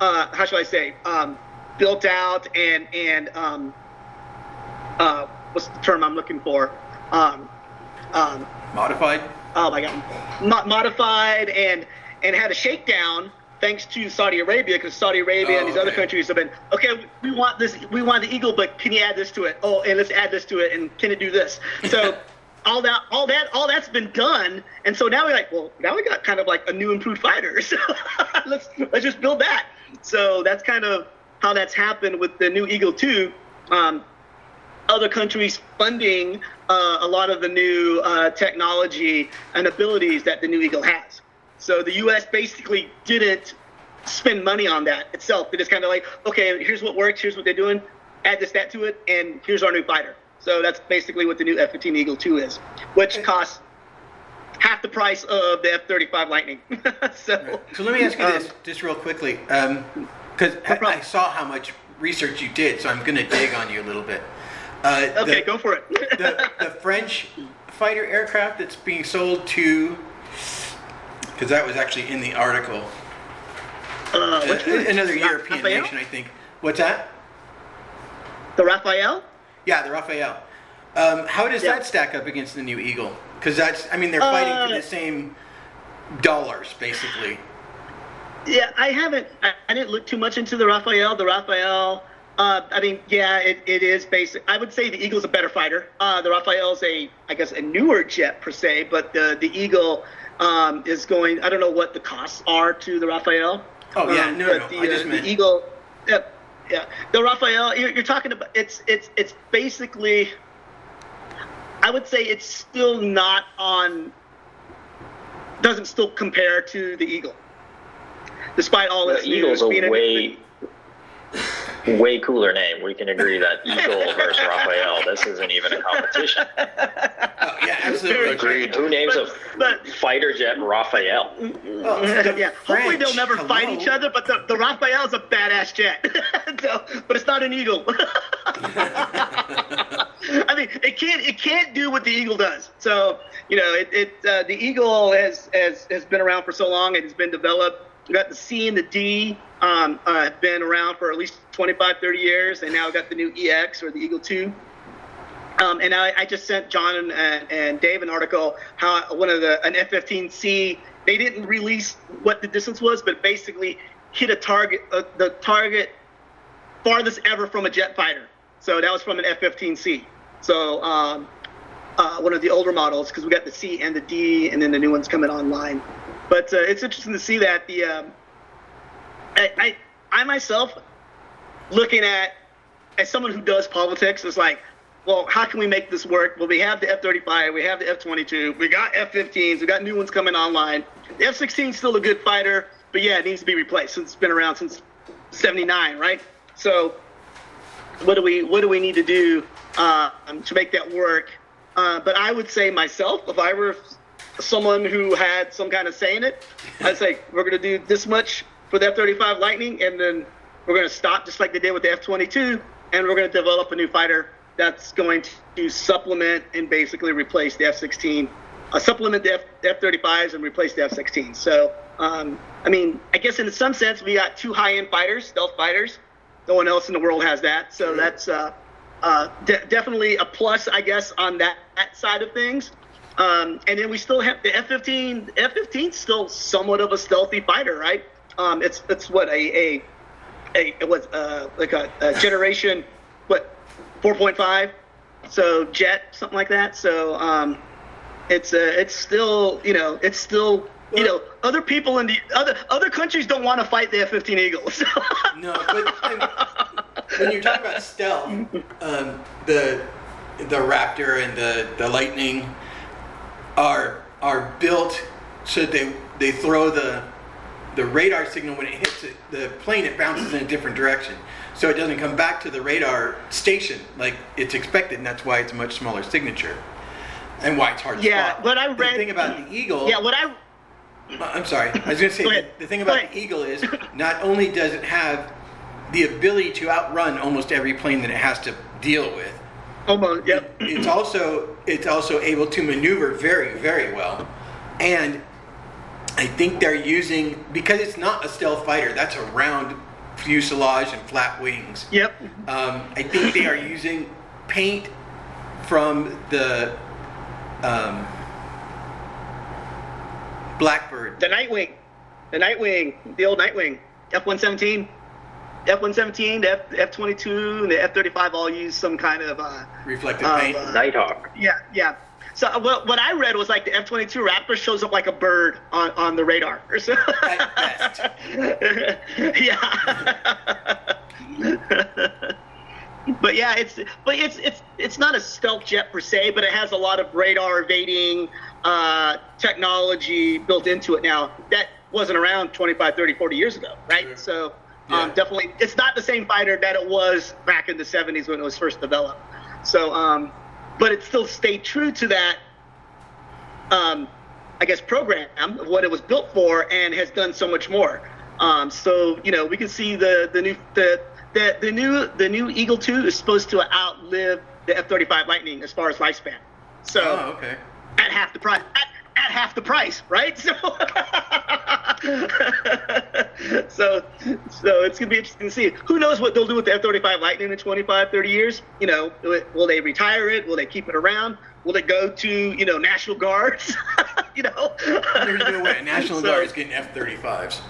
uh, how shall I say, um, built out and and um, uh, what's the term I'm looking for? Um, um, Modified. oh my god, Mo- modified and and had a shakedown thanks to Saudi Arabia because Saudi Arabia Oh, and these other okay. countries have been okay. We want this, we want the Eagle, but can you add this to it? Oh, and let's add this to it, and can it do this? So. All that, all that, all that's been done, and so now we're like, well, now we got kind of like a new improved fighter. So let's let's just build that. So that's kind of how that's happened with the new Eagle 2. Um, other countries funding uh, a lot of the new uh, technology and abilities that the new Eagle has. So the U.S. basically didn't spend money on that itself. They just kind of like, okay, here's what works, here's what they're doing, add this, that to it, and here's our new fighter. So that's basically what the new F-15 Eagle 2 is, which costs half the price of the F-35 Lightning. so, So let me ask you this, um, just real quickly, because I, problem. I saw how much research you did, so I'm going to dig on you a little bit. Uh, okay, the, go for it. the, the French fighter aircraft that's being sold to, because that was actually in the article. uh, Uh, another European Raphael? nation, I think. What's that? The Raphael? Yeah, the Raphael. Um, how does Yeah. that stack up against the new Eagle? Because that's, I mean, they're fighting for Uh, the same dollars, basically. Yeah, I haven't. I, I didn't look too much into the Raphael. The Raphael. Uh, I mean, yeah, it, it is basic. I would say the Eagle's a better fighter. Uh, the Raphael's a, I guess, a newer jet per se, but the the Eagle um, is going. I don't know what the costs are to the Raphael. Oh, yeah, Um, no, no, The, I just uh, meant- the Eagle. Yeah, yeah. The Raphael. You're, you're talking about. It's it's it's basically. I would say it's still not on. Doesn't still compare to the Eagle despite all The its Eagle's news a being way, way cooler name. We can agree that Eagle versus Raphael. This isn't even a competition. Oh, yeah, absolutely. Agreed. Who names a But- fighter jet Raphael? Oh, the yeah, hopefully they'll French, never fight each other. But the, the Raphael's a badass jet, so, but it's not an eagle. I mean, it can't it can't do what the eagle does. So you know, it, it uh, the eagle has, has has been around for so long and it's been developed. We got the C and the D um, uh, have been around for at least 25, 30 years, and now we got the new EX or the Eagle 2. Um, and I, I just sent John and, and, and Dave an article how one of the an F-15C they didn't release what the distance was, but basically hit a target uh, the target farthest ever from a jet fighter. So that was from an F-15C. So um, uh, one of the older models because we got the C and the D, and then the new ones coming online. But uh, it's interesting to see that the um, I, I I myself looking at as someone who does politics is like, well, how can we make this work? Well, we have the F-35, we have the F-22, we got F-15s, we got new ones coming online. The F-16 is still a good fighter, but yeah, it needs to be replaced. It's been around since '79, right? So, what do we what do we need to do uh, to make that work? Uh, but I would say myself, if I were someone who had some kind of say in it, I'd say we're going to do this much for the F-35 Lightning, and then we're going to stop just like they did with the F-22, and we're going to develop a new fighter that's going to supplement and basically replace the F-16, uh, supplement the F- F-35s and replace the F-16. So, um, I mean, I guess in some sense we got two high-end fighters, stealth fighters. No one else in the world has that, so that's uh, uh, de- definitely a plus, I guess, on that, that side of things. Um, and then we still have the F-15. F-15 is still somewhat of a stealthy fighter, right? Um, it's it's what a a a it was uh, like a, a generation what 4.5, so jet something like that. So um, it's uh, it's still you know it's still you know other people in the other other countries don't want to fight the F-15 Eagles. No, but and when you're talking about stealth, um, the the Raptor and the, the Lightning are are built so they they throw the the radar signal when it hits it, the plane. It bounces in a different direction, so it doesn't come back to the radar station like it's expected, and that's why it's a much smaller signature, and why it's hard to Yeah, spot. what I The read- thing about the Eagle. yeah, what I Uh, I'm sorry. I was going to say Go the, the thing about the Eagle is not only does it have the ability to outrun almost every plane that it has to deal with. Almost, yep. It's also it's also able to maneuver very very well, and I think they're using because it's not a stealth fighter. That's a round fuselage and flat wings. Yep. Um, I think they are using paint from the um, Blackbird. The Nightwing, the Nightwing, the old Nightwing, F one seventeen, F one seventeen, the F F twenty two, and the F thirty five all use some kind of uh, Reflective uh, paint. uh, Nighthawk. yeah, yeah. So uh, what, what I read was like the F twenty two Raptor shows up like a bird on, on the radar or so. At best. yeah. but yeah, it's but it's it's it's not a stealth jet per se, but it has a lot of radar evading uh, technology built into it now that wasn't around 25, 30, 40 years ago, right? Sure. So Yeah. um, definitely, it's not the same fighter that it was back in the 70s when it was first developed. So, um, but it still stayed true to that um, I guess, program of what it was built for, and has done so much more. Um, so you know, we can see the the new the the, the new the new Eagle Two is supposed to outlive the F-35 Lightning as far as lifespan. So Oh, okay. at half the price. At, at half the price, right? So, so, so it's gonna be interesting to see. Who knows what they'll do with the F-35 Lightning in 25, 30 years? You know, will they retire it? Will they keep it around? Will it go to you know National Guards? you know, There's no way. National So- Guard is getting F-35s.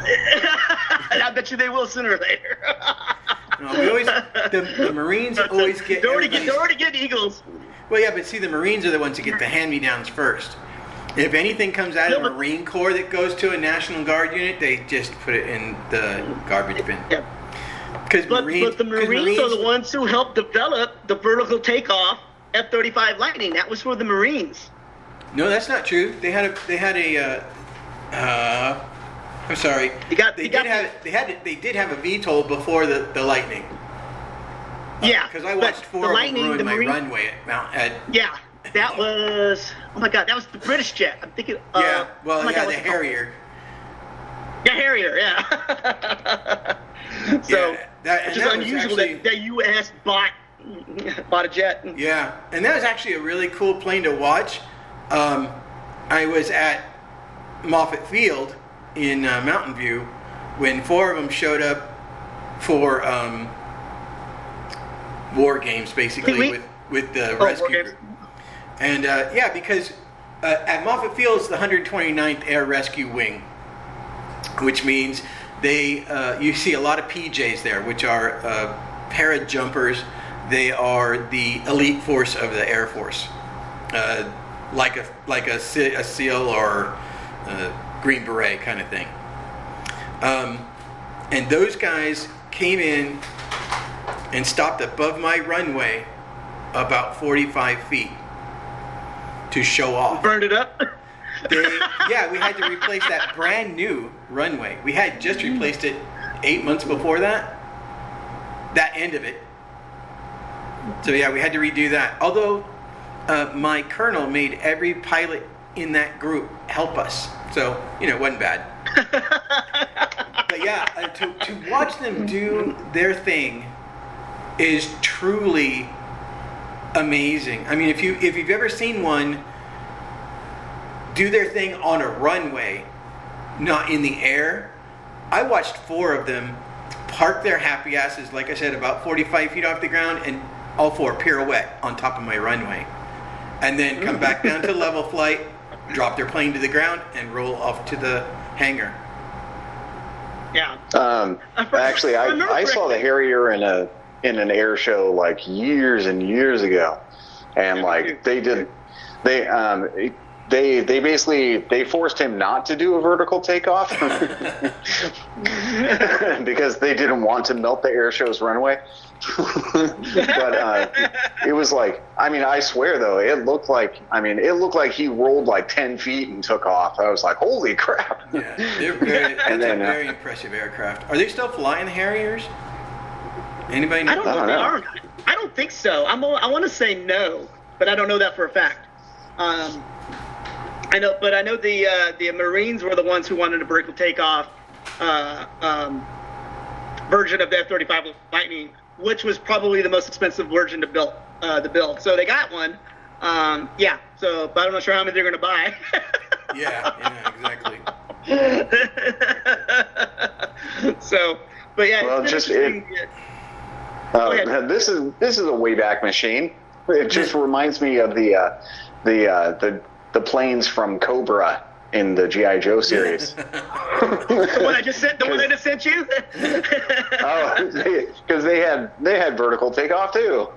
I bet you they will sooner or later. No, we always the, the Marines always get. They're already, get, they're already getting Eagles. Well, yeah, but see, the Marines are the ones that get the hand-me-downs first. If anything comes out of the Marine Corps that goes to a National Guard unit, they just put it in the garbage bin. Because But, Marines, but the 'cause Marines, are the ones who helped develop the vertical takeoff F-35 Lightning. That was for the Marines. No, that's not true. They had a they had a. Uh, uh, I'm sorry. You got- they did got have they had they did have a VTOL before the the Lightning. Yeah. Because I watched four the of them Lightning, ruin the my Marine- runway at Mount at. Yeah, that was. Oh my God, that was the British jet. I'm thinking. Uh, yeah. Well, oh my yeah, God, the what's it called? Harrier. Yeah, Harrier. Yeah. so, Yeah, that- is unusual actually- that, that U.S. bought bought a jet. Yeah, and that was actually a really cool plane to watch. Um, I was at Moffett Field in uh, Mountain View when four of them showed up for um, war games, basically with with the Oh, rescue group. And uh, yeah, because uh, at Moffett Field is the 129th Air Rescue Wing, which means they uh, you see a lot of PJs there, which are uh, para jumpers. They are the elite force of the Air Force, uh, like a like a, a SEAL or a Green Beret kind of thing. Um, and those guys came in and stopped above my runway about 45 feet to show off. Burned it up. They, yeah, we had to replace that brand new runway. We had just replaced it eight months before that. That end of it. So yeah, we had to redo that. Although uh, my colonel made every pilot in that group help us, so you know it wasn't bad. but yeah, uh, to to watch them do their thing is truly amazing. I mean, if you if you've ever seen one do their thing on a runway, not in the air. I watched four of them park their happy asses, like I said, about 45 feet off the ground, and all four pirouette on top of my runway. And then come back down to level flight, drop their plane to the ground, and roll off to the hangar. yeah. Um, actually, I, I saw the. Harrier in a in an air show like years and years ago, and like they did, they um they they basically they forced him not to do a vertical takeoff because they didn't want to melt the air show's runway. but uh, it was like, I mean, I swear though, it looked like, I mean, it looked like he rolled like ten feet and took off. I was like, holy crap! Yeah, they're very, that's And then, a uh, very impressive aircraft. Are they still flying Harriers? Anybody know? I don't know I if don't they know. aren't. I don't think so. I'm. I want to say no, but I don't know that for a fact. Um, I know, but I know the uh, the Marines were the ones who wanted a vertical takeoff uh, um, version of the F-35 Lightning, which was probably the most expensive version to build. Uh, to build, so they got one. Um, yeah. So, but I'm not sure how many they're going to buy. yeah, yeah, exactly. so, but yeah. Well, just it, uh, this is this is a Wayback Machine. It just reminds me of the uh, the uh, the the planes from Cobra in the GI Joe series. the one I just sent, the one I just sent you. oh, because they, had they had vertical takeoff too.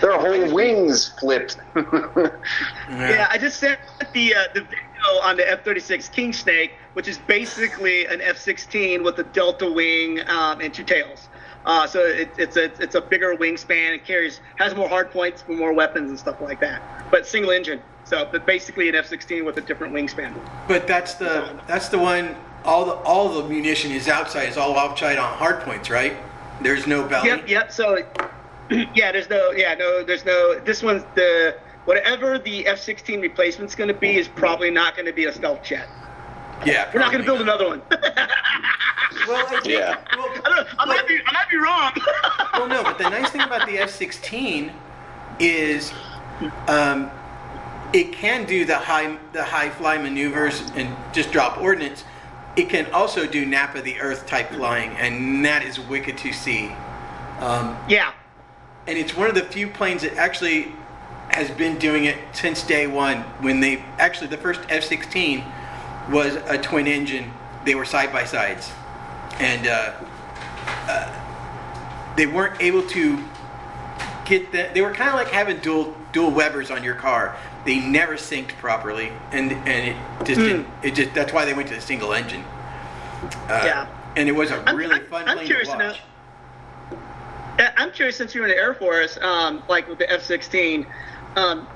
Their whole wings flipped. yeah, I just sent the uh, the video on the F-36 King Snake, which is basically an F-16 with a delta wing um, and two tails. Uh, so it, it's a it's a bigger wingspan. It carries has more hard points for more weapons and stuff like that. But single engine. So, but basically an F-16 with a different wingspan. But that's the that's the one. All the all the munition is outside. Is all outside on hard points, right? There's no belly. Yep. Yep. So, yeah. There's no. Yeah. No. There's no. This one's the whatever the F-16 replacement's going to be is probably not going to be a stealth jet. Yeah. We're not going to build another one. well, I think, yeah. Well, I, I, might be, I might be wrong. well, no, but the nice thing about the F-16 is um, it can do the high the high fly maneuvers and just drop ordnance. It can also do nap of the earth type flying, and that is wicked to see. Um, yeah. And it's one of the few planes that actually has been doing it since day one. When they actually the first F-16 was a twin engine. They were side by sides, and uh, uh, they weren't able to get that. They were kind of like having dual dual Webers on your car. They never synced properly, and and it just mm. didn't. It just that's why they went to the single engine. Uh, yeah. And it was a really I'm, fun I'm plane to watch. I'm curious since you're in the Air Force, um, like with the F-16. Um,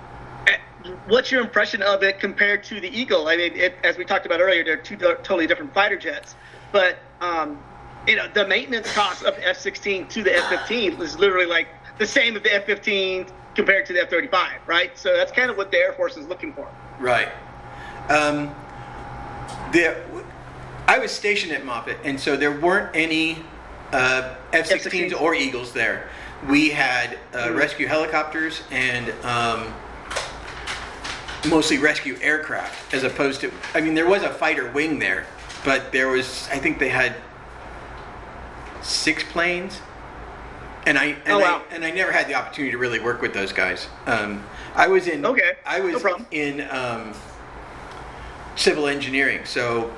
what's your impression of it compared to the Eagle? I mean, it, as we talked about earlier, they're two totally different fighter jets. But um, you know, the maintenance cost of the F-16 to the F-15 is literally like the same as the F-15 compared to the F-35, right? So that's kind of what the Air Force is looking for. Right. Um, the, I was stationed at Moffett, and so there weren't any uh, F-16s or Eagles there. We had uh, mm-hmm. rescue helicopters and um, mostly rescue aircraft as opposed to I mean there was a fighter wing there, but there was I think they had six planes. And I and, oh, wow. I and I never had the opportunity to really work with those guys. Um, I was in okay. I was no in um, civil engineering, so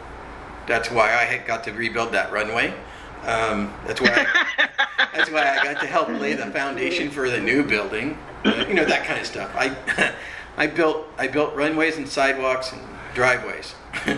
that's why I had got to rebuild that runway. Um, that's why I, that's why I got to help lay the foundation for the new building. Uh, you know that kind of stuff. I I built I built runways and sidewalks and driveways.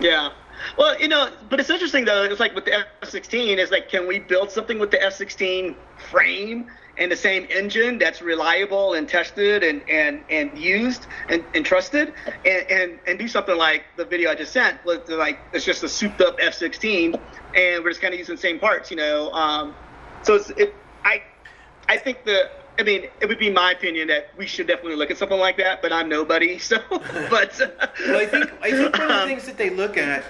yeah. Well, you know, but it's interesting though. It's like with the F-16, it's like, can we build something with the F-16 frame and the same engine that's reliable and tested and and, and used and, and trusted, and, and and do something like the video I just sent. Like it's just a souped up F-16, and we're just kind of using the same parts, you know. Um, so it's it. I I think the I mean, it would be my opinion that we should definitely look at something like that, but I'm nobody, so. But well, I think I think one of the things that they look at,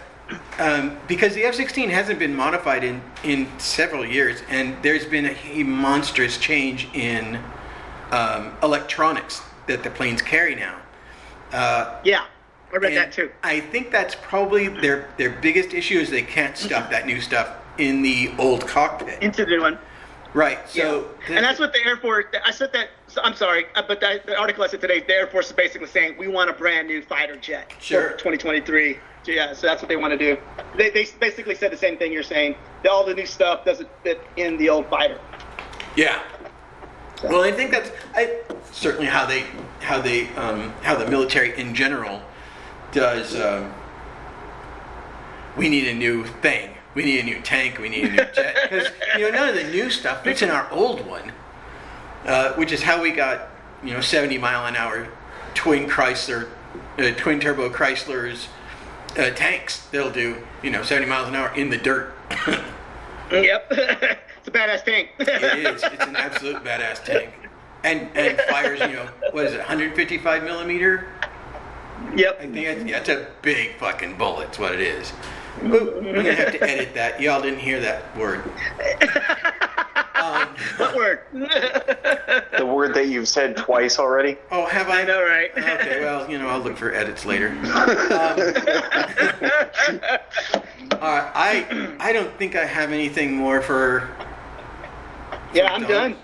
um, because the F-16 hasn't been modified in in several years, and there's been a, a monstrous change in um, electronics that the planes carry now. Uh, yeah. I read that too. I think that's probably their their biggest issue is they can't stuff that new stuff in the old cockpit. Into the new one. Right. So, yeah. and that's what the Air Force. I said that. I'm sorry, uh, but the, the, article I said today, the Air Force is basically saying we want a brand new fighter jet sure. for 2023. Yeah, so that's what they want to do. They, they basically said the same thing you're saying. That all the new stuff doesn't fit in the old fighter. Yeah. So. Well, I think that's I, certainly how they how they um, how the military in general does. Um, we need a new thing we need a new tank, we need a new jet. Because, you know, none of the new stuff fits in our old one, uh, which is how we got, you know, 70 mile an hour twin Chrysler, uh, twin turbo Chryslers uh, tanks. They'll do, you know, 70 miles an hour in the dirt. yep. it's a badass tank. it is. It's an absolute badass tank. And, and fires, you know, what is it, 155 millimeter? Yep. I think it's, yeah, it's a big fucking bullet. It's what it is. Ooh, I'm gonna have to edit that. Y'all didn't hear that word. Um, What word? The word that you've said twice already. oh, have I? I know, right? Okay, well, you know, I'll look for edits later. Um, uh, I I don't think I have anything more for. yeah, I'm done.